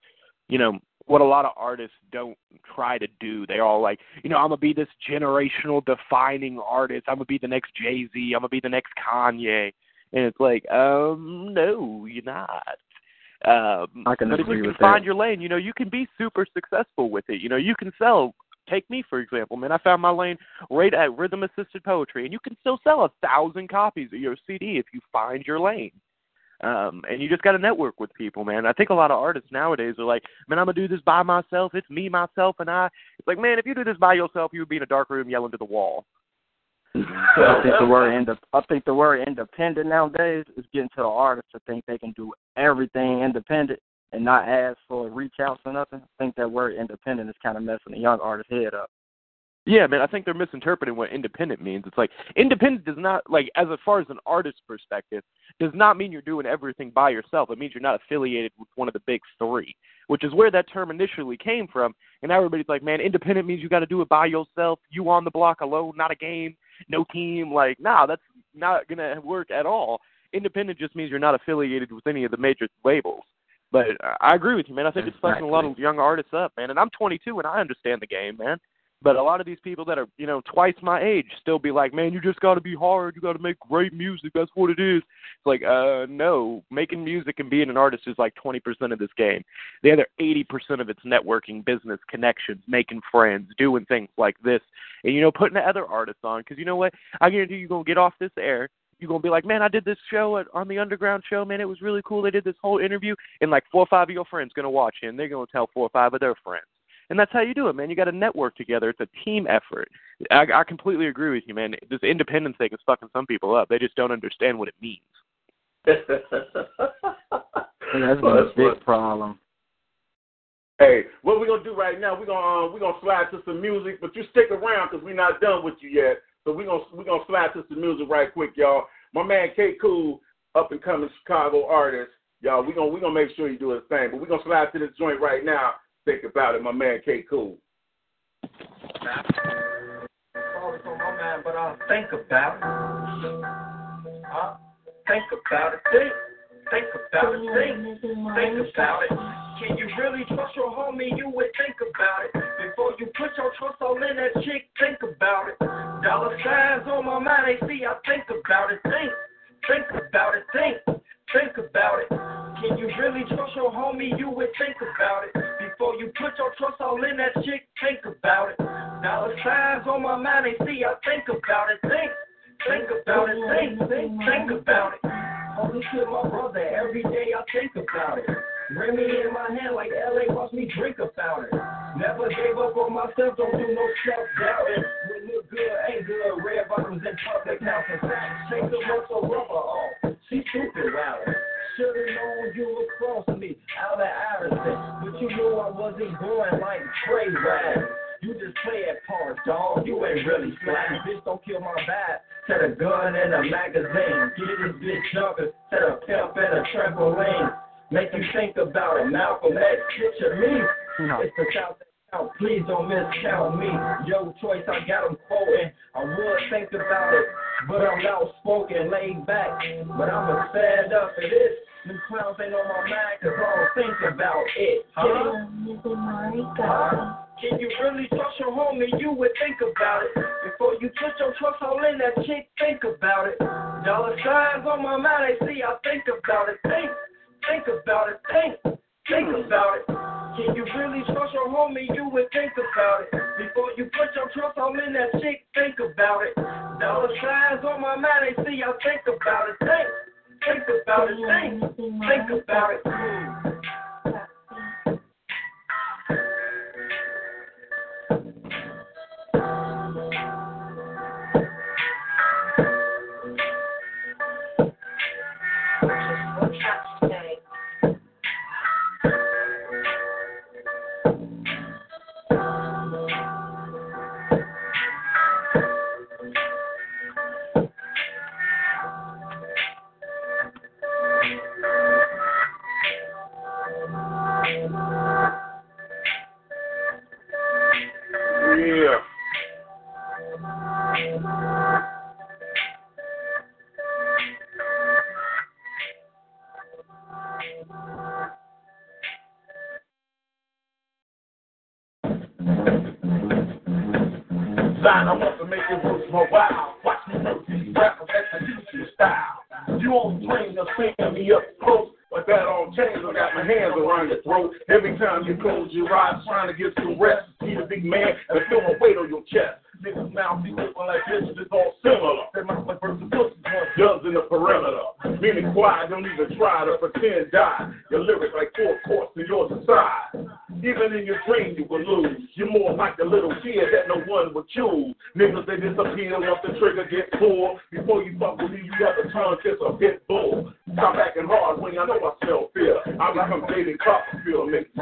you know, what a lot of artists don't try to do. They're all like, you know, I'm gonna be this generational defining artist. I'm gonna be the next Jay Z. I'm gonna be the next Kanye. And it's like, um, no, you're not. Um, I can but agree if you can find that. your lane, you know, you can be super successful with it. You know, you can sell. Take me for example, man. I found my lane right at rhythm assisted poetry, and you can still sell a thousand copies of your CD if you find your lane. Um, and you just got to network with people, man. I think a lot of artists nowadays are like, man, I'm gonna do this by myself. It's me, myself, and I. It's like, man, if you do this by yourself, you would be in a dark room yelling to the wall. Mm-hmm. I think the word ind- I think the word independent nowadays is getting to the artists to think they can do everything independent and not ask for reach outs or nothing. I think that word independent is kind of messing the young artist head up. Yeah, man, I think they're misinterpreting what independent means. It's like independent does not like as far as an artist's perspective does not mean you're doing everything by yourself. It means you're not affiliated with one of the big three, which is where that term initially came from. And everybody's like, man, independent means you got to do it by yourself. You on the block alone, not a game, no team. Like, nah, that's not gonna work at all. Independent just means you're not affiliated with any of the major labels. But I agree with you, man. I think it's fucking a lot of young artists up, man. And I'm 22 and I understand the game, man. But a lot of these people that are, you know, twice my age still be like, man, you just got to be hard. You got to make great music. That's what it is. It's like, uh, no. Making music and being an artist is like 20% of this game. The other 80% of it's networking, business, connections, making friends, doing things like this. And, you know, putting the other artists on. Because you know what? I guarantee you're going to get off this air. You're to be like, man, I did this show at, on the Underground show. Man, it was really cool. They did this whole interview. And like four or five of your friends to watch it. And they're to tell four or five of their friends. And that's how you do it, man. You got to network together. It's a team effort. I, I completely agree with you, man. This independence thing is fucking some people up. They just don't understand what it means. And that's been a big problem. Hey, what we're gonna do right now? We're gonna uh, we're gonna slide to some music, but you stick around because we're not done with you yet. So we're gonna we're gonna slide to some music right quick, y'all. My man K Cool, up and coming Chicago artist, y'all. We're gonna we're gonna make sure you do his thing, but we're gonna slide to this joint right now. Think about it, my man K Cool. My but I'll think about it. Think about it. Think. Think about it. Think. Think about it. Can you really trust your homie? You would think about it. Before you put your trust all in that chick, think about it. Dollar signs on my mind, they see I think about it. Think. Think about it. Think. Think about it. Can you really trust your homie? You would think about it. Before you put your trust all in that chick, think about it. Now the signs on my mind, they see I think about it. Think. Think about it. Think. Think. Think about it. Homie killed my brother. Every day I think about it. Remy in my hand like LA watch me drink about it. Never gave up on myself, don't do no self doubting. We look good, ain't good. Red bottoms in public now. Take the muscle rubber off. She stupid about. Should've known you would cross me out of Iverson. But you knew I wasn't going like Trey. You just play at part, dog. You ain't really flat. Bitch, don't kill my vibe. Set a gun in a magazine. Get this bitch jumping. Set a pimp in a trampoline. Make you think about it. Malcolm X, picture me. It's the South out. Please don't miscount me. Yo, choice, I got them quoting. I would think about it, but I'm outspoken, laid back. But I'm a fed up for this. Them clowns ain't on my mind, cause I don't think about it. Huh? Can you really trust your homie? You would think about it. Before you put your trust all in that chick, think about it. Dollar signs on my mind, I see I think about it. Think, think about it. Think, think about it. Can you really trust your homie? You would think about it. Before you put your trust all in that chick, think about it. Dollar signs on my mind, they see I think about it. Think, think about it. Think, think about it. Even in your dream you will lose. You're more like the little kid that no one would choose. Niggas they disappear once the trigger get pulled. Before you fuck with me, you got to turn kiss a pit bull. Stop acting hard when I know I smell fear. I become David Copperfield, make you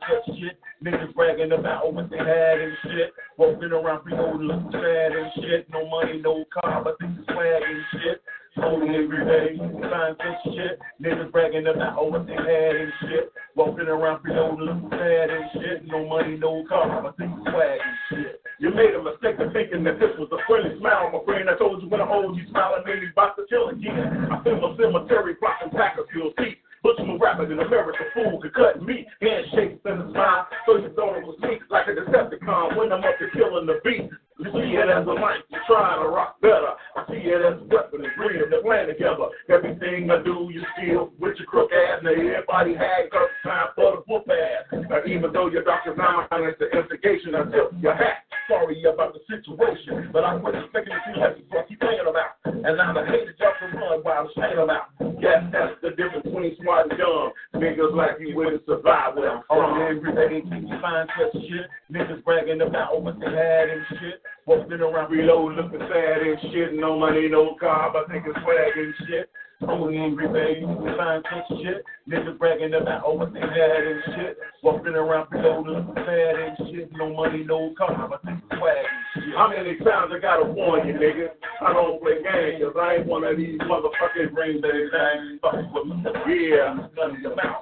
touch shit. Niggas bragging about what they had and shit. Walking around free old looking sad and shit. No money, no car, but they swag and shit. Only every day, fine touch shit. Niggas bragging about what they had and shit. Walking around free old looking sad and shit. No money, no car, but they swag and shit. You made a mistake of thinking that this was a friendly smile, my friend. I told you when I hold you smiling, made about to kill again. I feel a cemetery blocking Packers feel seat. Butcher rapper in America, fool could cut me. Handshakes in the smile, so you thought it was me, like a Decepticon when I'm up to killing the beat. You see it as a mic, you try to rock better. I see it as a weapon, it's real, they plan together. Everything I do, you steal with your crook ass. Now everybody had cause time for the whoop ass. Now even though your doctor's not honest, the instigation, I tip your hat. Sorry about the situation, but I wasn't expecting to see heavy, so I keep thinking about. And now the haters jump and run while I'm saying them out. Yes, that's the difference between smart and dumb. Niggas like you wouldn't survive where I'm from. Every day, people find such shit. Niggas bragging about what they had and shit. Walking around Reload looking sad and shit. No money, no car, but thinking swag and shit. Only angry baby, find such shit. Niggas bragging about oh, what they had and shit. Walking around looking sad and shit. No money, no car, but they swag and shit. How many times I gotta warn you, nigga? I don't play games, cause I ain't one of these motherfucking days. I ain't fucking with me. Yeah.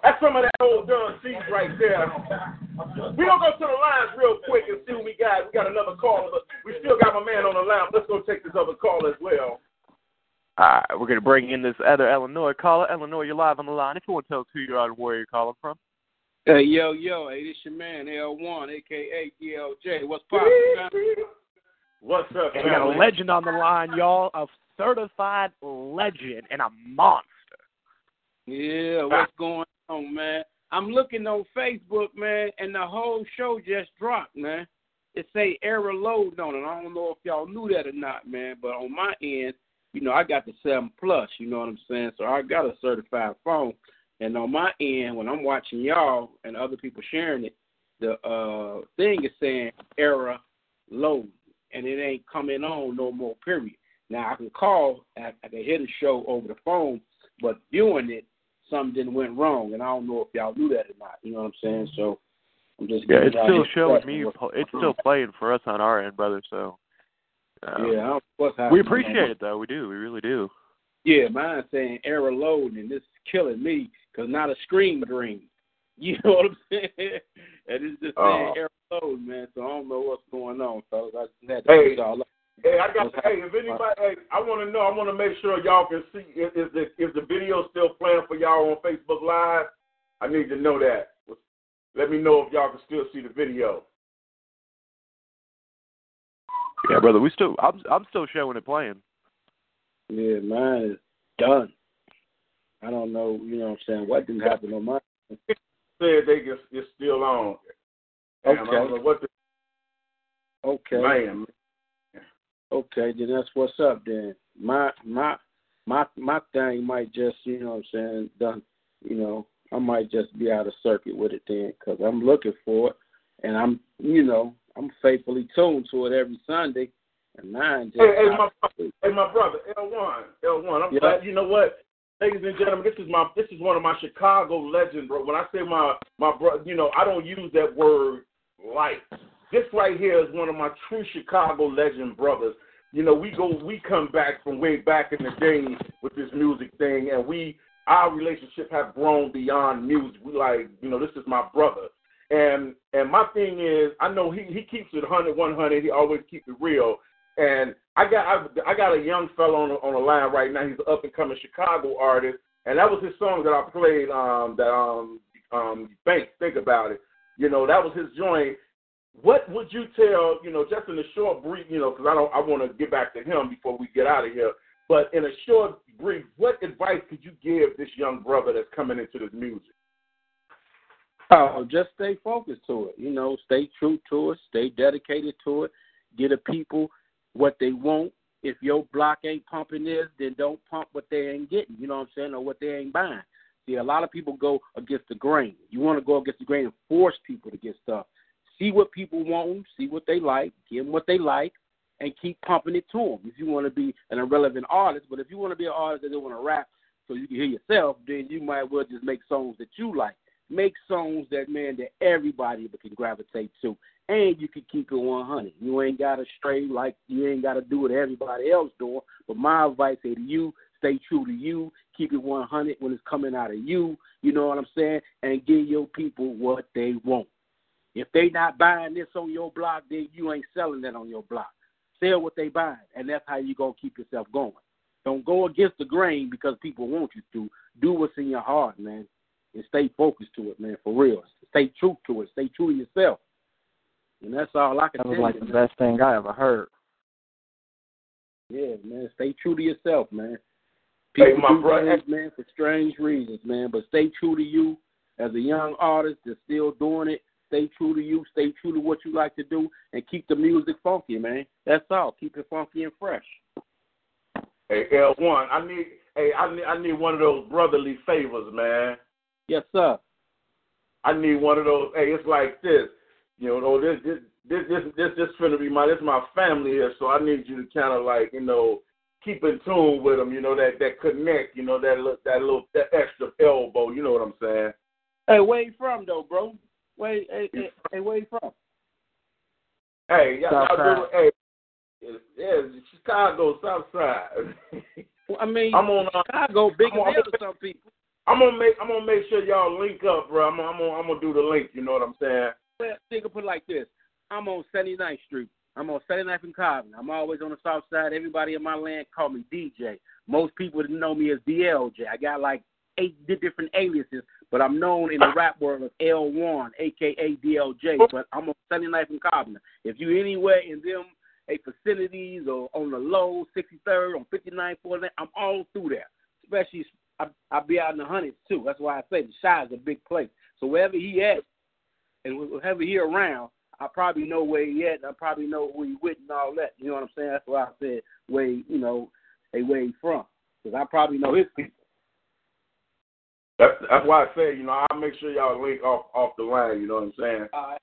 That's some of that old DubCeez right there. We gonna go to the lines real quick and see what we got. We got another caller, but we still got my man on the line. Let's go take this other call as well. All right, we're going to bring in this other Illinois caller. Illinois, you're live on the line. If you want to tell us who you are and where you're calling from. Hey, yo, yo, hey, this your man, L1, a.k.a. DLJ. What's poppin', What's up, And we got a legend on the line, y'all. A certified legend and a monster. Yeah, what's going on, man? I'm looking on Facebook, man, and the whole show just dropped, man. It say error load on it. I don't know if y'all knew that or not, man, but on my end, you know, I got the seven plus, you know what I'm saying? So I got a certified phone. And on my end, when I'm watching y'all and other people sharing it, the uh thing is saying error load and it ain't coming on no more, period. Now I can call, I, I can hear the show over the phone, but viewing it, something went wrong, and I don't know if y'all knew that or not. You know what I'm saying? So I'm just Yeah, it's still showing me. It's still playing for us on our end, brother. So um, Yeah, I don't know what's happening. we appreciate it though. We do. We really do. Yeah, mine saying error load, and this is killing me because not a screen dream. You know what I'm saying? and it's just saying Oh. error load, man. So I don't know what's going on, fellas. I just had to Hey, y'all. Hey, I got. Hey, if anybody, hey, I want to know. I want to make sure y'all can see. Is, is the is the video still playing for y'all on Facebook Live? I need to know that. Let me know if y'all can still see the video. Yeah, brother. We still. I'm. I'm still showing it playing. Yeah, mine is done. I don't know, you know what I'm saying, what didn't happen on mine. Said they can, it's still on. Damn, I don't Okay. know what the Okay. man. Okay, then that's what's up then. My my my my thing might just, you know what I'm saying, done, you know, I might just be out of circuit with it then cuz I'm looking for it and I'm, you know, I'm faithfully tuned to it every Sunday and just Hey, hey, my, hey, my brother, L1, L1. I'm Yeah. glad. You know what, ladies and gentlemen, this is my this is one of my Chicago legends, bro. When I say my my brother, you know, I don't use that word light. This right here is one of my true Chicago legend brothers. You know, we go, we come back from way back in the day with this music thing, and we our relationship have grown beyond music. We like, you know, this is my brother. And and my thing is, I know he he keeps it 100, 100. He always keeps it real. And I got I, I got a young fellow on on the line right now. He's an up and coming Chicago artist, and that was his song that I played. Um, that um um think think about it. You know, that was his joint. What would you tell? You know, just in a short brief. You know, because I don't I want to get back to him before we get out of here. But in a short brief, what advice could you give this young brother that's coming into this music? Oh, just stay focused to it. You know, stay true to it, stay dedicated to it. Get the people what they want. If your block ain't pumping this, then don't pump what they ain't getting. You know what I'm saying, or what they ain't buying. See, a lot of people go against the grain. You want to go against the grain and force people to get stuff. See what people want, see what they like, give them what they like, and keep pumping it to them. If you want to be an irrelevant artist, but if you want to be an artist that don't want to rap so you can hear yourself, then you might well just make songs that you like. Make songs that man that everybody can gravitate to, and you can keep it 100. You ain't got to stray like you ain't got to do what everybody else doing. But my advice to you: stay true to you, keep it 100 when it's coming out of you. You know what I'm saying? And give your people what they want. If they not buying this on your block, then you ain't selling that on your block. Sell what they buying, and that's how you gonna keep yourself going. Don't go against the grain because people want you to. Do what's in your heart, man, and stay focused to it, man, for real. Stay true to it. Stay true to yourself, and that's all I can say. That was like you. the man. best thing I ever heard. Yeah, man. Stay true to yourself, man. Hey, People my do bro- things, man, for strange reasons, man. But stay true to you as a young artist that's still doing it. Stay true to you. Stay true to what you like to do, and keep the music funky, man. That's all. Keep it funky and fresh. Hey, L1, I need, hey, I need, I need one of those brotherly favors, man. Yes, sir. I need one of those. Hey, it's like this, you know. oh, This, this, this, this, this, this finna be my, this is my family here. So I need you to kind of like, you know, keep in tune with them. You know that that connect. You know that little, that little, that extra elbow. You know what I'm saying? Hey, where you from, though, bro? Where, hey, hey, hey, where you from? Hey, y'all, y'all do, hey, yeah, Chicago South Side. Well, I mean, I'm on uh, Chicago, big I'm on- deal to some people. I'm gonna make I'm gonna make sure y'all link up, bro. I'm gonna, I'm gonna I'm gonna do the link. You know what I'm saying? Well, think of it like this: I'm on 79th Street. I'm on Saturday Night in Cobden. I'm always on the south side. Everybody in my land call me DJ. Most people know me as DLJ. I got like eight different aliases, but I'm known in the rap world as L1, aka DLJ. But I'm on Sunday Night in Cobden. If you anywhere in them a facilities or on the low 63rd on 59th, 49th, I'm all through there. Especially I I be out in the hundreds too. That's why I say the Chi is a big place. So wherever he at, and wherever he around, I probably know where he at. And I probably know who he with and all that. You know what I'm saying? That's why I said where he, you know, a where he from, because I probably know his people. That's that's why I say, you know, I'll make sure y'all link off off the line. You know what I'm saying? All right.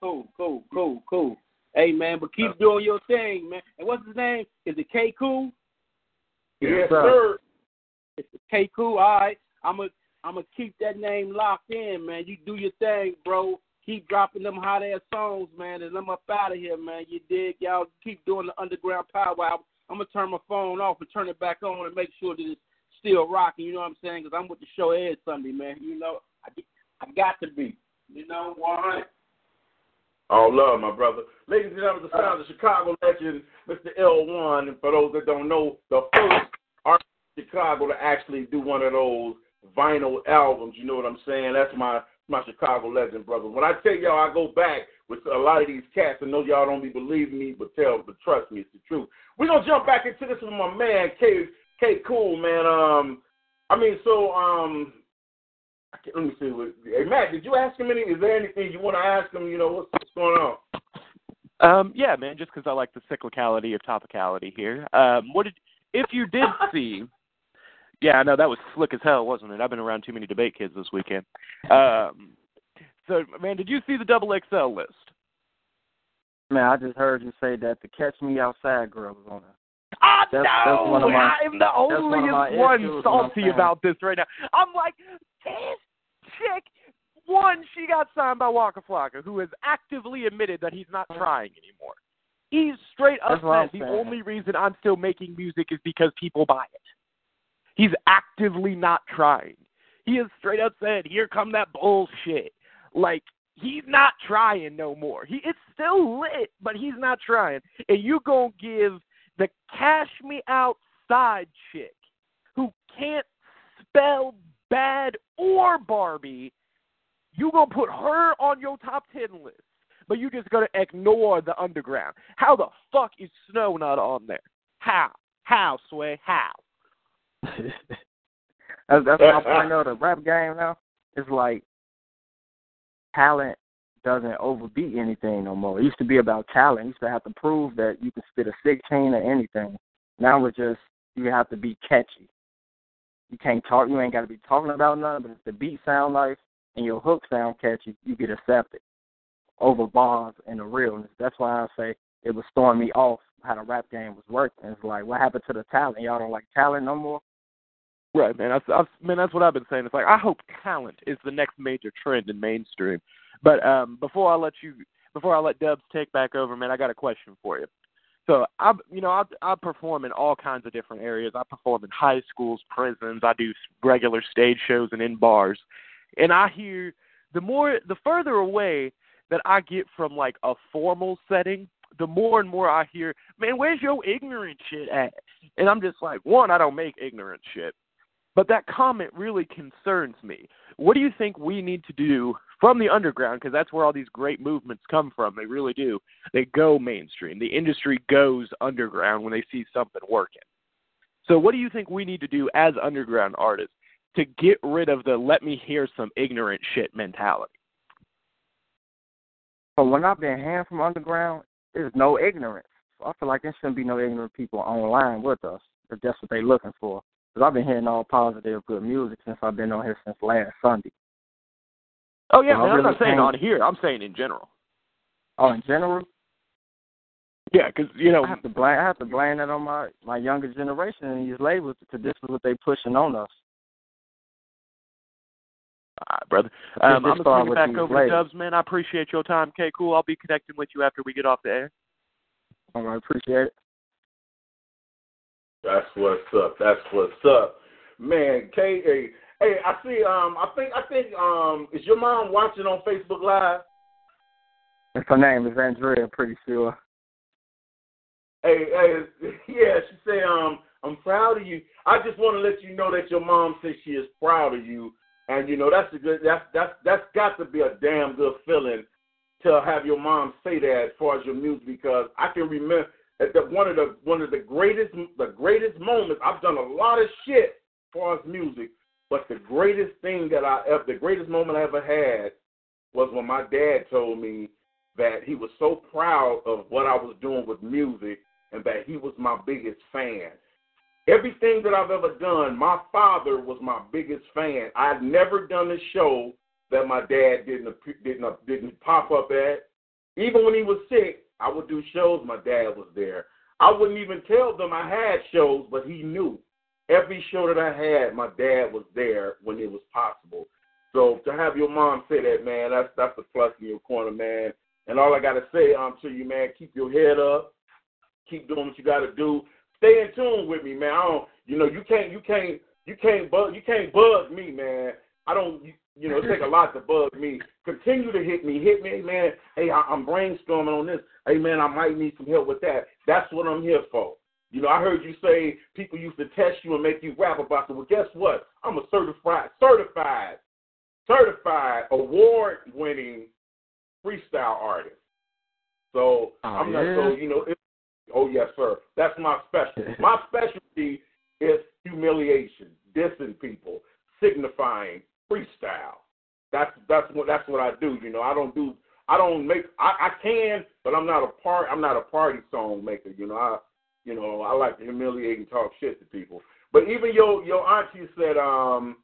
Cool, cool, cool, cool. Hey man, but keep doing your thing, man. And what's his name? Is it K Cool? Yes, sir. It's Cool. All right. I'm gonna I'm gonna keep that name locked in, man. You do your thing, bro. Keep dropping them hot ass songs, man, and I'm up out of here, man. You dig? Y'all keep doing the underground power. I'm gonna turn my phone off and turn it back on and make sure that it's still rocking. You know what I'm saying? Because I'm with the show every Sunday, man. You know, I I got to be. You know, 100. All love, my brother. Ladies and gentlemen, the sound of Chicago legend, Mr. L1. And for those that don't know, the first artist Chicago to actually do one of those vinyl albums. You know what I'm saying? That's my my Chicago legend, brother. When I tell y'all I go back with a lot of these cats, I know y'all don't be believing me, but tell, but trust me, it's the truth. We're gonna jump back into this with my man K K Cool, man. Um, I mean, so um, let me see. What, hey, Matt, did you ask him any? Is there anything you want to ask him? You know, what's, what's going on? Um, yeah, man. Just because I like the cyclicality of topicality here. Um, what did if you did see? Yeah, I know that was slick as hell, wasn't it? I've been around too many debate kids this weekend. Um, so, man, did you see the double XL list? Man, I just heard you say that the Catch Me Outside girl was on it. Oh, That's- no! that's one of my- I'm the that's one only one salty about this right now. I'm like, this chick, one, she got signed by Waka Flocka, who has actively admitted that he's not trying anymore. He's straight up said the only reason I'm still making music is because people buy it. He's actively not trying. He has straight up said, "Here come that bullshit." Like he's not trying no more. He it's still lit, but he's not trying. And you gonna give the cash me outside chick who can't spell bad or Barbie, you gonna put her on your top ten list, but you just gonna ignore the underground. How the fuck is Snow not on there? How? How, Sway? How? That's that's my point of the rap game now. It's like talent doesn't overbeat anything no more. It used to be about talent. You used to have to prove that you could spit a sixteen or anything. Now it's just you have to be catchy. You can't talk. You ain't got to be talking about nothing. But if the beat sound nice and your hook sound catchy, you get accepted over bars and the realness. That's why I say it was throwing me off how the rap game was working. It's like what happened to the talent? Y'all don't like talent no more. Right, man. That's, that's man. That's what I've been saying. It's like I hope talent is the next major trend in mainstream. But um, before I let you, before I let Dubs take back over, man, I got a question for you. So I, you know, I I perform in all kinds of different areas. I perform in high schools, prisons. I do regular stage shows and in bars. And I hear the more, the further away that I get from like a formal setting, the more and more I hear, man, where's your ignorant shit at? And I'm just like, one, I don't make ignorant shit. But that comment really concerns me. What do you think we need to do from the underground? Because that's where all these great movements come from. They really do. They go mainstream. The industry goes underground when they see something working. So, what do you think we need to do as underground artists to get rid of the let me hear some ignorant shit mentality? But when I've been hearing from underground, there's no ignorance. So I feel like there shouldn't be no ignorant people online with us if that's what they're looking for. Because I've been hearing all positive, good music since I've been on here since last Sunday. Oh yeah, So man. I'm not saying on here. I'm saying in general. Oh, in general, Yeah, because you know, I have to blame. I have to blame that on my my younger generation and these labels because this is what they pushing on us. All right, brother. Um, I'm gonna swing it back over to labels. Dubs, man. I appreciate your time. Okay, cool. I'll be connecting with you after we get off the air. All right, appreciate it. That's what's up. That's what's up, man. K, hey, hey, I see. Um, I think, I think, um, is your mom watching on Facebook Live? If her name is Andrea, I'm pretty sure. Hey, hey, yeah, she say, um, I'm proud of you. I just want to let you know that your mom says she is proud of you, and you know that's a good. That's that's that's got to be a damn good feeling to have your mom say that as far as your music because I can remember that one of the one of the greatest the greatest moments. I've done a lot of shit as far as music, but the greatest thing that I ever the greatest moment I ever had was when my dad told me that he was so proud of what I was doing with music and that he was my biggest fan. Everything that I've ever done, my father was my biggest fan. I'd never done a show that my dad didn't didn't didn't pop up at. Even when he was sick, I would do shows. My dad was there. I wouldn't even tell them I had shows, but he knew. Every show that I had, my dad was there when it was possible. So to have your mom say that, man, that's that's a plus in your corner, man. And all I gotta say um to you, man, keep your head up, keep doing what you gotta do. Stay in tune with me, man. I don't, you know, you can't, you can't, you can't bug, you can't bug me, man. I don't, you know, it take a lot to bug me. Continue to hit me, hit me, man. Hey, I, I'm brainstorming on this. Hey, man, I might need some help with that. That's what I'm here for. You know, I heard you say people used to test you and make you rap about it. Well, guess what? I'm a certified, certified, certified, award-winning freestyle artist. So Oh, I'm yeah? not so you know. It, oh yes, sir. That's my specialty. my specialty is humiliation, dissing people, signifying freestyle. That's that's what that's what I do. You know, I don't do. I don't make. I, I can, but I'm not a part. I'm not a party song maker. You know, I you know I like to humiliate and talk shit to people. But even your your auntie said um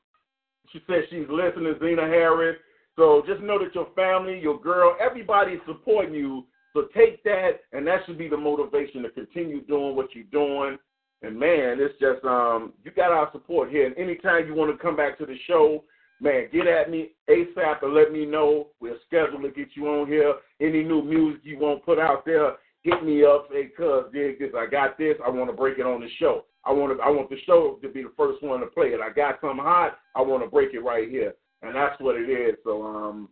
she said she's listening, Zena Harris. So just know that your family, your girl, everybody's supporting you. So take that, and that should be the motivation to continue doing what you're doing. And man, it's just um, you got our support here. And anytime you want to come back to the show, man, get at me ASAP and let me know. We'll schedule to get you on here. Any new music you want to put out there, hit me up. Say, cuz, dig this. I got this. I want to break it on the show. I want to. I want the show to be the first one to play it. I got something hot. I want to break it right here, and that's what it is. So, um,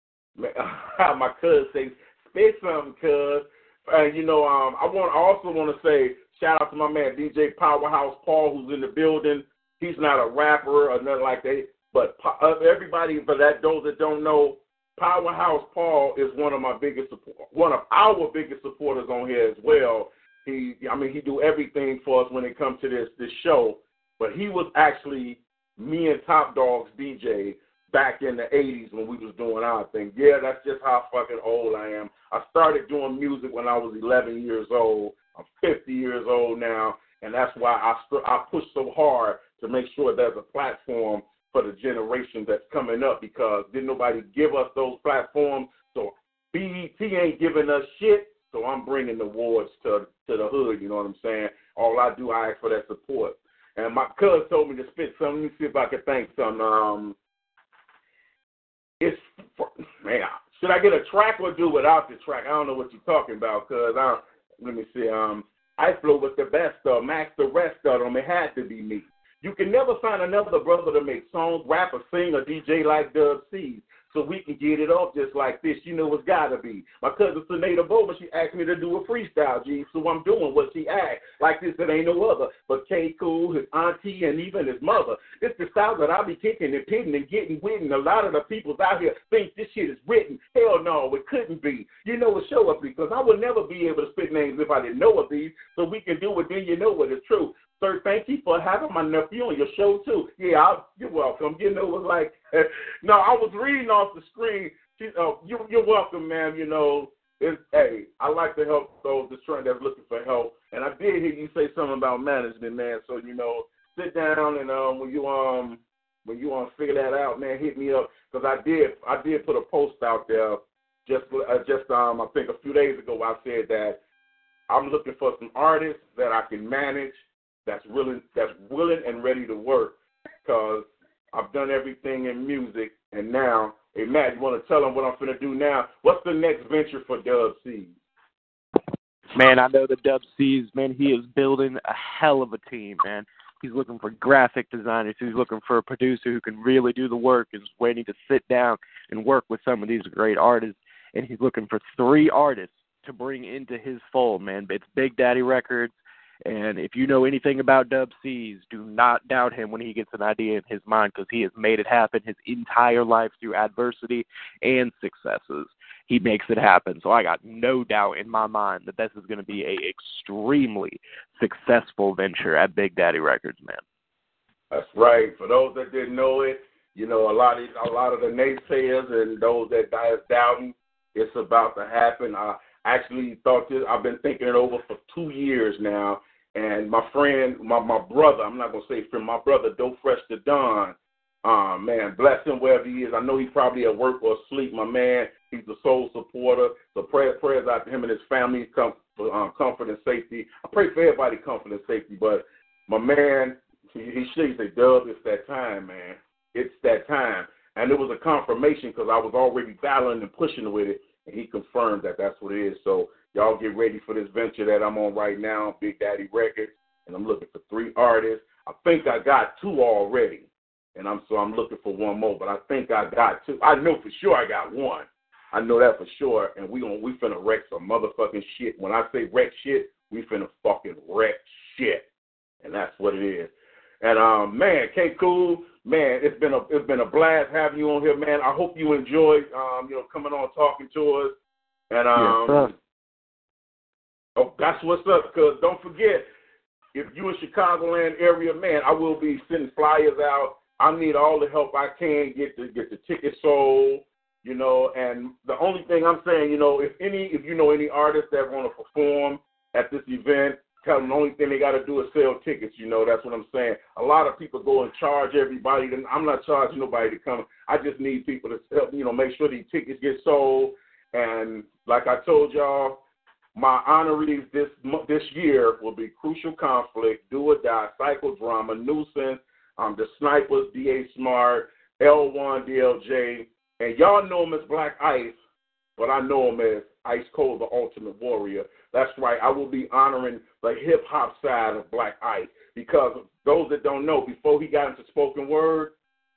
my cuz say, spit something, cuz. And you know, um, I want. I also want to say shout out to my man DJ Powerhouse Paul, who's in the building. He's not a rapper or nothing like that, but uh, everybody, for that those that don't know, Powerhouse Paul is one of my biggest support, one of our biggest supporters on here as well. He, I mean, he do everything for us when it comes to this this show. But he was actually me and Top Dog's DJ back in the '80s when we was doing our thing. Yeah, that's just how fucking old I am. I started doing music when I was 11 years old. I'm 50 years old now, and that's why I st- I push so hard to make sure there's a platform for the generation that's coming up because didn't nobody give us those platforms. So BET ain't giving us shit. So I'm bringing the awards to to the hood. You know what I'm saying? All I do, I ask for that support. And my cousin told me to spit something. Let me see if I can think something. Um, it's for, man. Should I get a track or do without the track? I don't know what you're talking about, cuz I let me see. Um, I flow with the best of Max the rest of them. It had to be me. You can never find another brother to make songs, rap, or sing, or DJ like Dub. So we can get it off just like this. You know it's gotta be. My cousin Senada Bowman, she asked me to do a freestyle, G. So I'm doing what she asked. Like this, it ain't no other. But K Cool, his auntie, and even his mother. It's the style that I be kicking and pitting and getting with. And a lot of the peoples out here think this shit is written. Hell no, it couldn't be. You know what show up because I would never be able to spit names if I didn't know of these. So we can do it, then you know what is true. Sir, thank you for having my nephew on your show too. Yeah, I, you're welcome. You know, it was like, no, I was reading off the screen. She, uh, you, you're welcome, ma'am. You know, it's, hey, I like to help those that's trying that's looking for help. And I did hear you say something about management, man. So you know, sit down and um, when you um, when you want to figure that out, man, hit me up because I did I did put a post out there just uh, just um I think a few days ago. I said that I'm looking for some artists that I can manage that's willing that's willing and ready to work because I've done everything in music and now hey Matt you want to tell them what I'm gonna do now what's the next venture for Dub C Man, I know the Dub C's, man, he is building a hell of a team, man. He's looking for graphic designers. He's looking for a producer who can really do the work, is waiting to sit down and work with some of these great artists. And he's looking for three artists to bring into his fold, man. It's Big Daddy Records. And if you know anything about Dub C's, do not doubt him when he gets an idea in his mind because he has made it happen his entire life through adversity and successes. He makes it happen. So I got no doubt in my mind that this is going to be a extremely successful venture at Big Daddy Records, man. That's right. For those that didn't know it, you know, a lot of a lot of the naysayers and those that is doubting, it's about to happen. I actually thought this. I've been thinking it over for two years now. And my friend, my my brother, I'm not gonna say friend, my brother, Doe Fresh to Don. Um, man, bless him wherever he is. I know he's probably at work or asleep. My man, he's a soul supporter. So prayers, prayers out to him and his family, com- um, comfort and safety. I pray for everybody, comfort and safety. But my man, he, he should say, Dub, it's that time, man. It's that time. And it was a confirmation because I was already battling and pushing with it and he confirmed that that's what it is. So y'all get ready for this venture that I'm on right now, Big Daddy Records, and I'm looking for three artists. I think I got two already, and I'm so I'm looking for one more. But I think I got two. I know for sure I got one. I know that for sure, and we gonna we finna wreck some motherfucking shit. When I say wreck shit, we finna fucking wreck shit, and that's what it is. And um, man, K Cool, man, it's been a it's been a blast having you on here, man. I hope you enjoyed um, you know, coming on talking to us. And um yes, Oh, that's what's up, cause don't forget, if you in Chicagoland area, man, I will be sending flyers out. I need all the help I can get to get the tickets sold, you know, and the only thing I'm saying, you know, if any if you know any artists that want to perform at this event, tell them the only thing they got to do is sell tickets. You know, that's what I'm saying. A lot of people go and charge everybody. And I'm not charging nobody to come. I just need people to help, you know, make sure these tickets get sold. And like I told y'all, my honorees this this year will be Crucial Conflict, Do or Die, Psychodrama, Nuisance, um, The Snipers, D.A. Smart, L1, DLJ, and y'all know him as Black Ice, but I know him as Ice Cold, the Ultimate Warrior. That's right. I will be honoring the hip hop side of Black Ice because those that don't know, before he got into spoken word,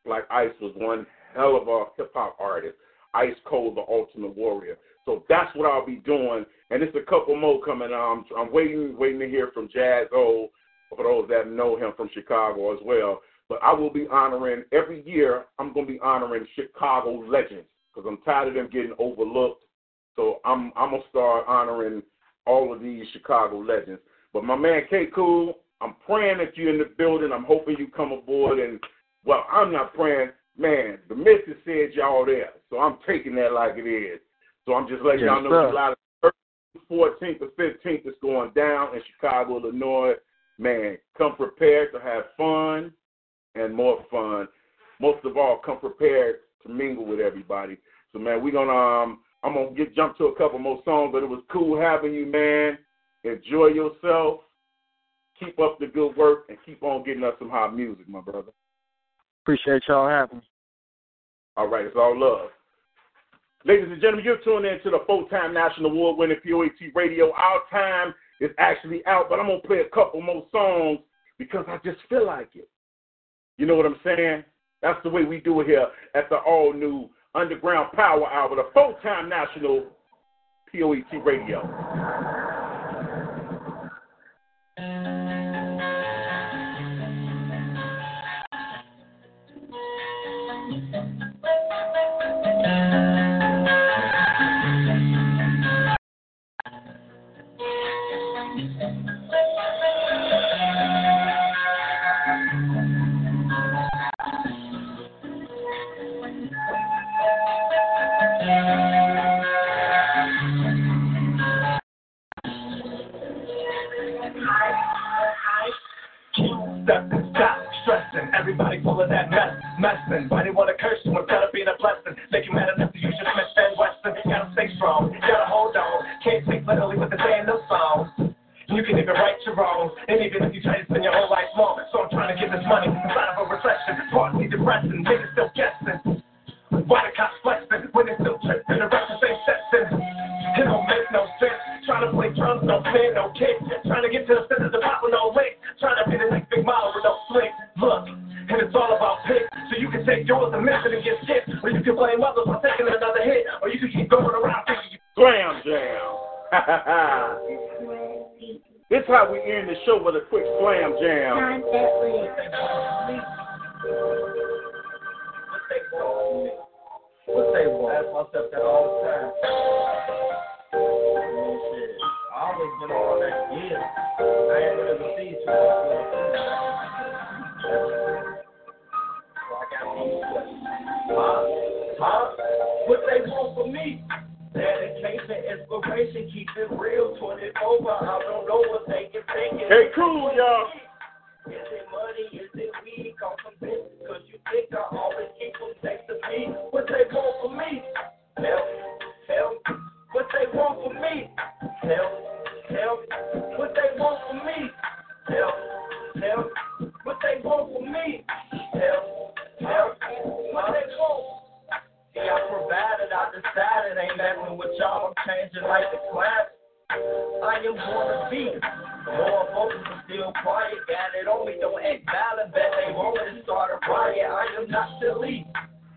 Black Ice was one hell of a hip hop artist. Ice Cold, the Ultimate Warrior. So that's what I'll be doing, and it's a couple more coming. Um, I'm waiting, waiting to hear from Jazz O for those that know him from Chicago as well. But I will be honoring every year. I'm going to be honoring Chicago legends because I'm tired of them getting overlooked. So I'm I'm gonna start honoring all of these Chicago legends. But my man K Cool, I'm praying that you're in the building. I'm hoping you come aboard. And well, I'm not praying, man. The missus said y'all there, so I'm taking that like it is. So I'm just letting Yes, y'all know sir. July the 14th or 15th is going down in Chicago, Illinois. Man, come prepared to have fun and more fun. Most of all, come prepared to mingle with everybody. So man, we're gonna um I'm gonna get jump to a couple more songs, but it was cool having you, man. Enjoy yourself. Keep up the good work and keep on getting us some hot music, my brother. Appreciate y'all having me. All right, it's all love. Ladies and gentlemen, you're tuned in to the full-time national award-winning POET radio. Our time is actually out, but I'm gonna play a couple more songs because I just feel like it. You know what I'm saying? That's the way we do it here at the all-new Underground Power Hour, the full-time national POET radio. We end the show with a quick slam jam. What they want? I ask myself that all the time. Dedication, inspiration, keep it real, 24 I don't know what they can think. Hey, cool, y'all. Is it money? Is it weed? Call some business, cause you think I always keep them next to me. What they want from me? Tell me. What they want from me? Tell me. What they want from me? Tell me. What they want from me? Tell me. What they want? I provided, I decided, ain't messing with y'all. I'm changing like the class. I am gonna be more focused and still quiet. Got it on me, don't act violent. Bet they to start a riot. I am not silly.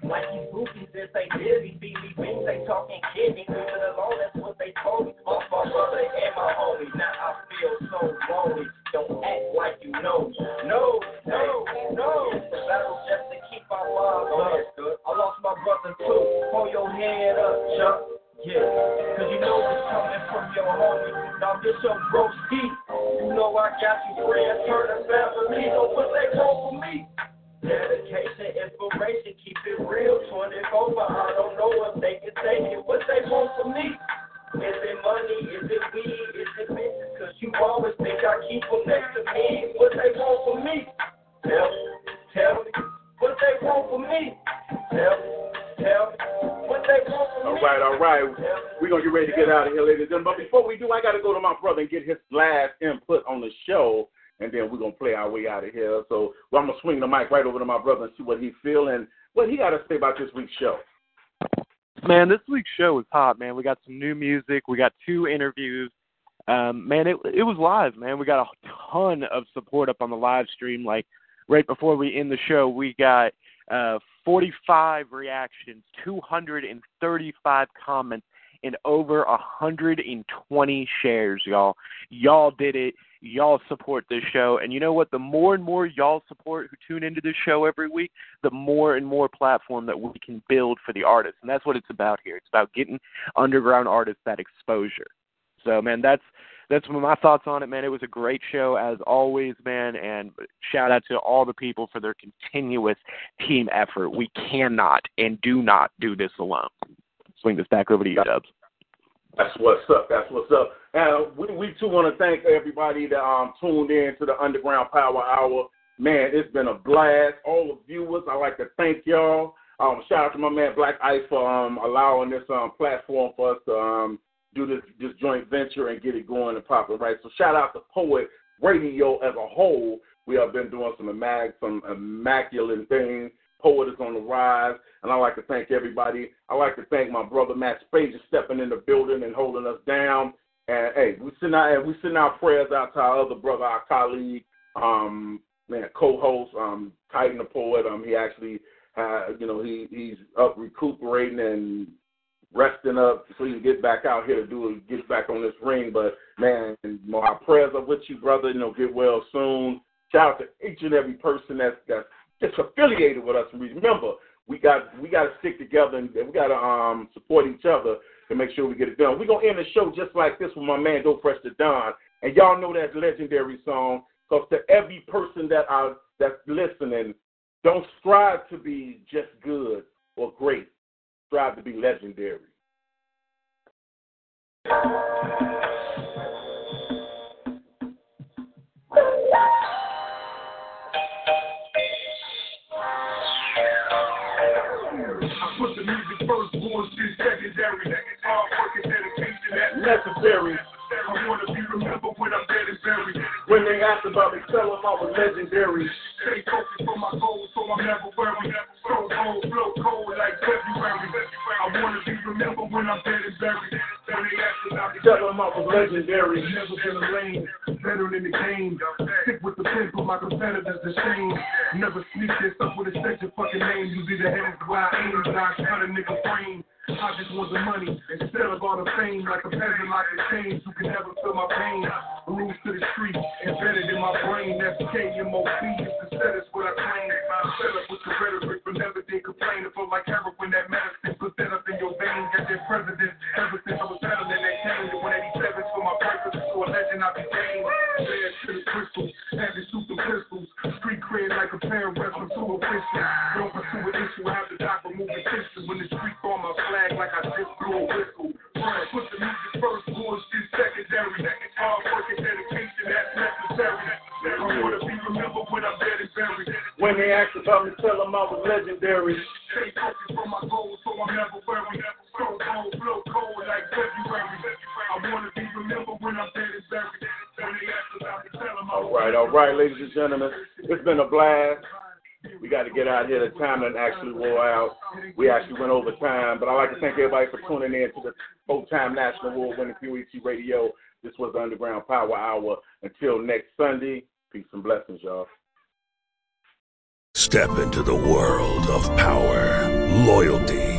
Like these goofies, this ain't busy. Beat me, beans, they talking kidney. Leave alone, that's what they told me. Off my brother and my homie. Now I feel so lonely. Don't act like you know. No, no, no. The battle just to our lives up. I lost my brother too. Hold your head up, Chuck. Yeah, cause you know it's coming from your homie. Now this your bro deep. You know I got you friends, turn the family. Know what they want for me. Dedication, inspiration, keep it real. 24, but I don't know if they can take it. What they want from me? Is it money? Is it weed? Is it business? Cause you always think I keep them next to me. What they want from me? Tell me, tell me. What they want from me? Tell me, tell me. What they want from All me? right, all right. We're going to get ready to get out of here, ladies and gentlemen. But before we do, I got to go to my brother and get his last input on the show, and then we're going to play our way out of here. So well, I'm going to swing the mic right over to my brother and see what he feel and what he got to say about this week's show. Man, this week's show was hot, man. We got some new music. We got two interviews. Um, man, it it was live, man. We got a ton of support up on the live stream. Like right before we end the show, we got uh 45 reactions, 235 comments, and over 120 shares, y'all. Y'all did it. Y'all support this show. And you know what? The more and more y'all support who tune into this show every week, the more and more platform that we can build for the artists. And that's what it's about here. It's about getting underground artists that exposure. So, man, that's that's my thoughts on it, man. It was a great show as always, man. And shout out to all the people for their continuous team effort. We cannot and do not do this alone. Swing this back over to you, Dubs. That's what's up. That's what's up. And we, we too want to thank everybody that um tuned in to the Underground Power Hour. Man, it's been a blast. All the viewers, I like to thank y'all. Um, shout out to my man Black Ice for um allowing this um platform for us to um do this this joint venture and get it going and popping right. So shout out to Poet Radio as a whole. We have been doing some immac some immaculate things. Poet is on the rise, and I like to thank everybody. I like to thank my brother Matt Spade stepping in the building and holding us down. And hey, we send out we send our prayers out to our other brother, our colleague, um, man, co-host, um, Titan the Poet. Um, he actually, uh, you know, he he's up recuperating and resting up so can get back out here to do get back on this ring. But man, my prayers are with you, brother. You know, get well soon. Shout out to each and every person that's that's just affiliated with us. Remember, we got we got to stick together and we got to um support each other to make sure we get it done. We're gonna end the show just like this with my man Dope Fresh the Don, and y'all know that legendary song. Because to every person that are that's listening, don't strive to be just good or great. Strive to be legendary. Put the music first, secondary. Work dedication that's Necessary. I wanna be remembered when I'm dead and buried. When they asked about me, tell them I was legendary. Stay focused on my goals, so I'm never worried. So cold, flow cold like February. I wanna be remembered when I'm dead and buried. When they ask about me, tell them I was legendary. Never been a lane, veteran in the game. Stick with the pen, put my competitors to shame. Never sneak this up with a your fucking name. You be the hands where I I cut a nigga frame. I just want the money instead of all the fame, like a peasant, like a change. You can never feel my pain. Rules to the street, embedded in my brain. That's KMOP. It's the status what I claim. I'm set up with the rhetoric, but never did complain. It felt like heroin, that medicine. Put that up in your veins. Got that president ever since I was battling that calendar. 180 legend I became. Bad to the crystals, to shoot some pistols. Street cred like a pair of wrestling to a whistle. Don't pursue an issue, have the doc removing pictures. When the street on my flag like I just blew a whistle. Put the music first, bullshit secondary. Hard work and dedication, that's necessary. I wanna be remembered when I'm dead and buried. When they ask about me, tell them I was legendary. Stay focused for my goals, so I'm never worried. So cold, flow cold like February. I wanna be remembered when I'm dead and buried. When they ask about me, tell them I was All right, all right, ladies and gentlemen. It's been a blast. We got to get out here. The time that actually wore out. We actually went over time, but I'd like to thank everybody for tuning in to the full-time National Award-winning POET Radio. This was the Underground Power Hour. Until next Sunday, peace and blessings, y'all. Step into the world of power, loyalty,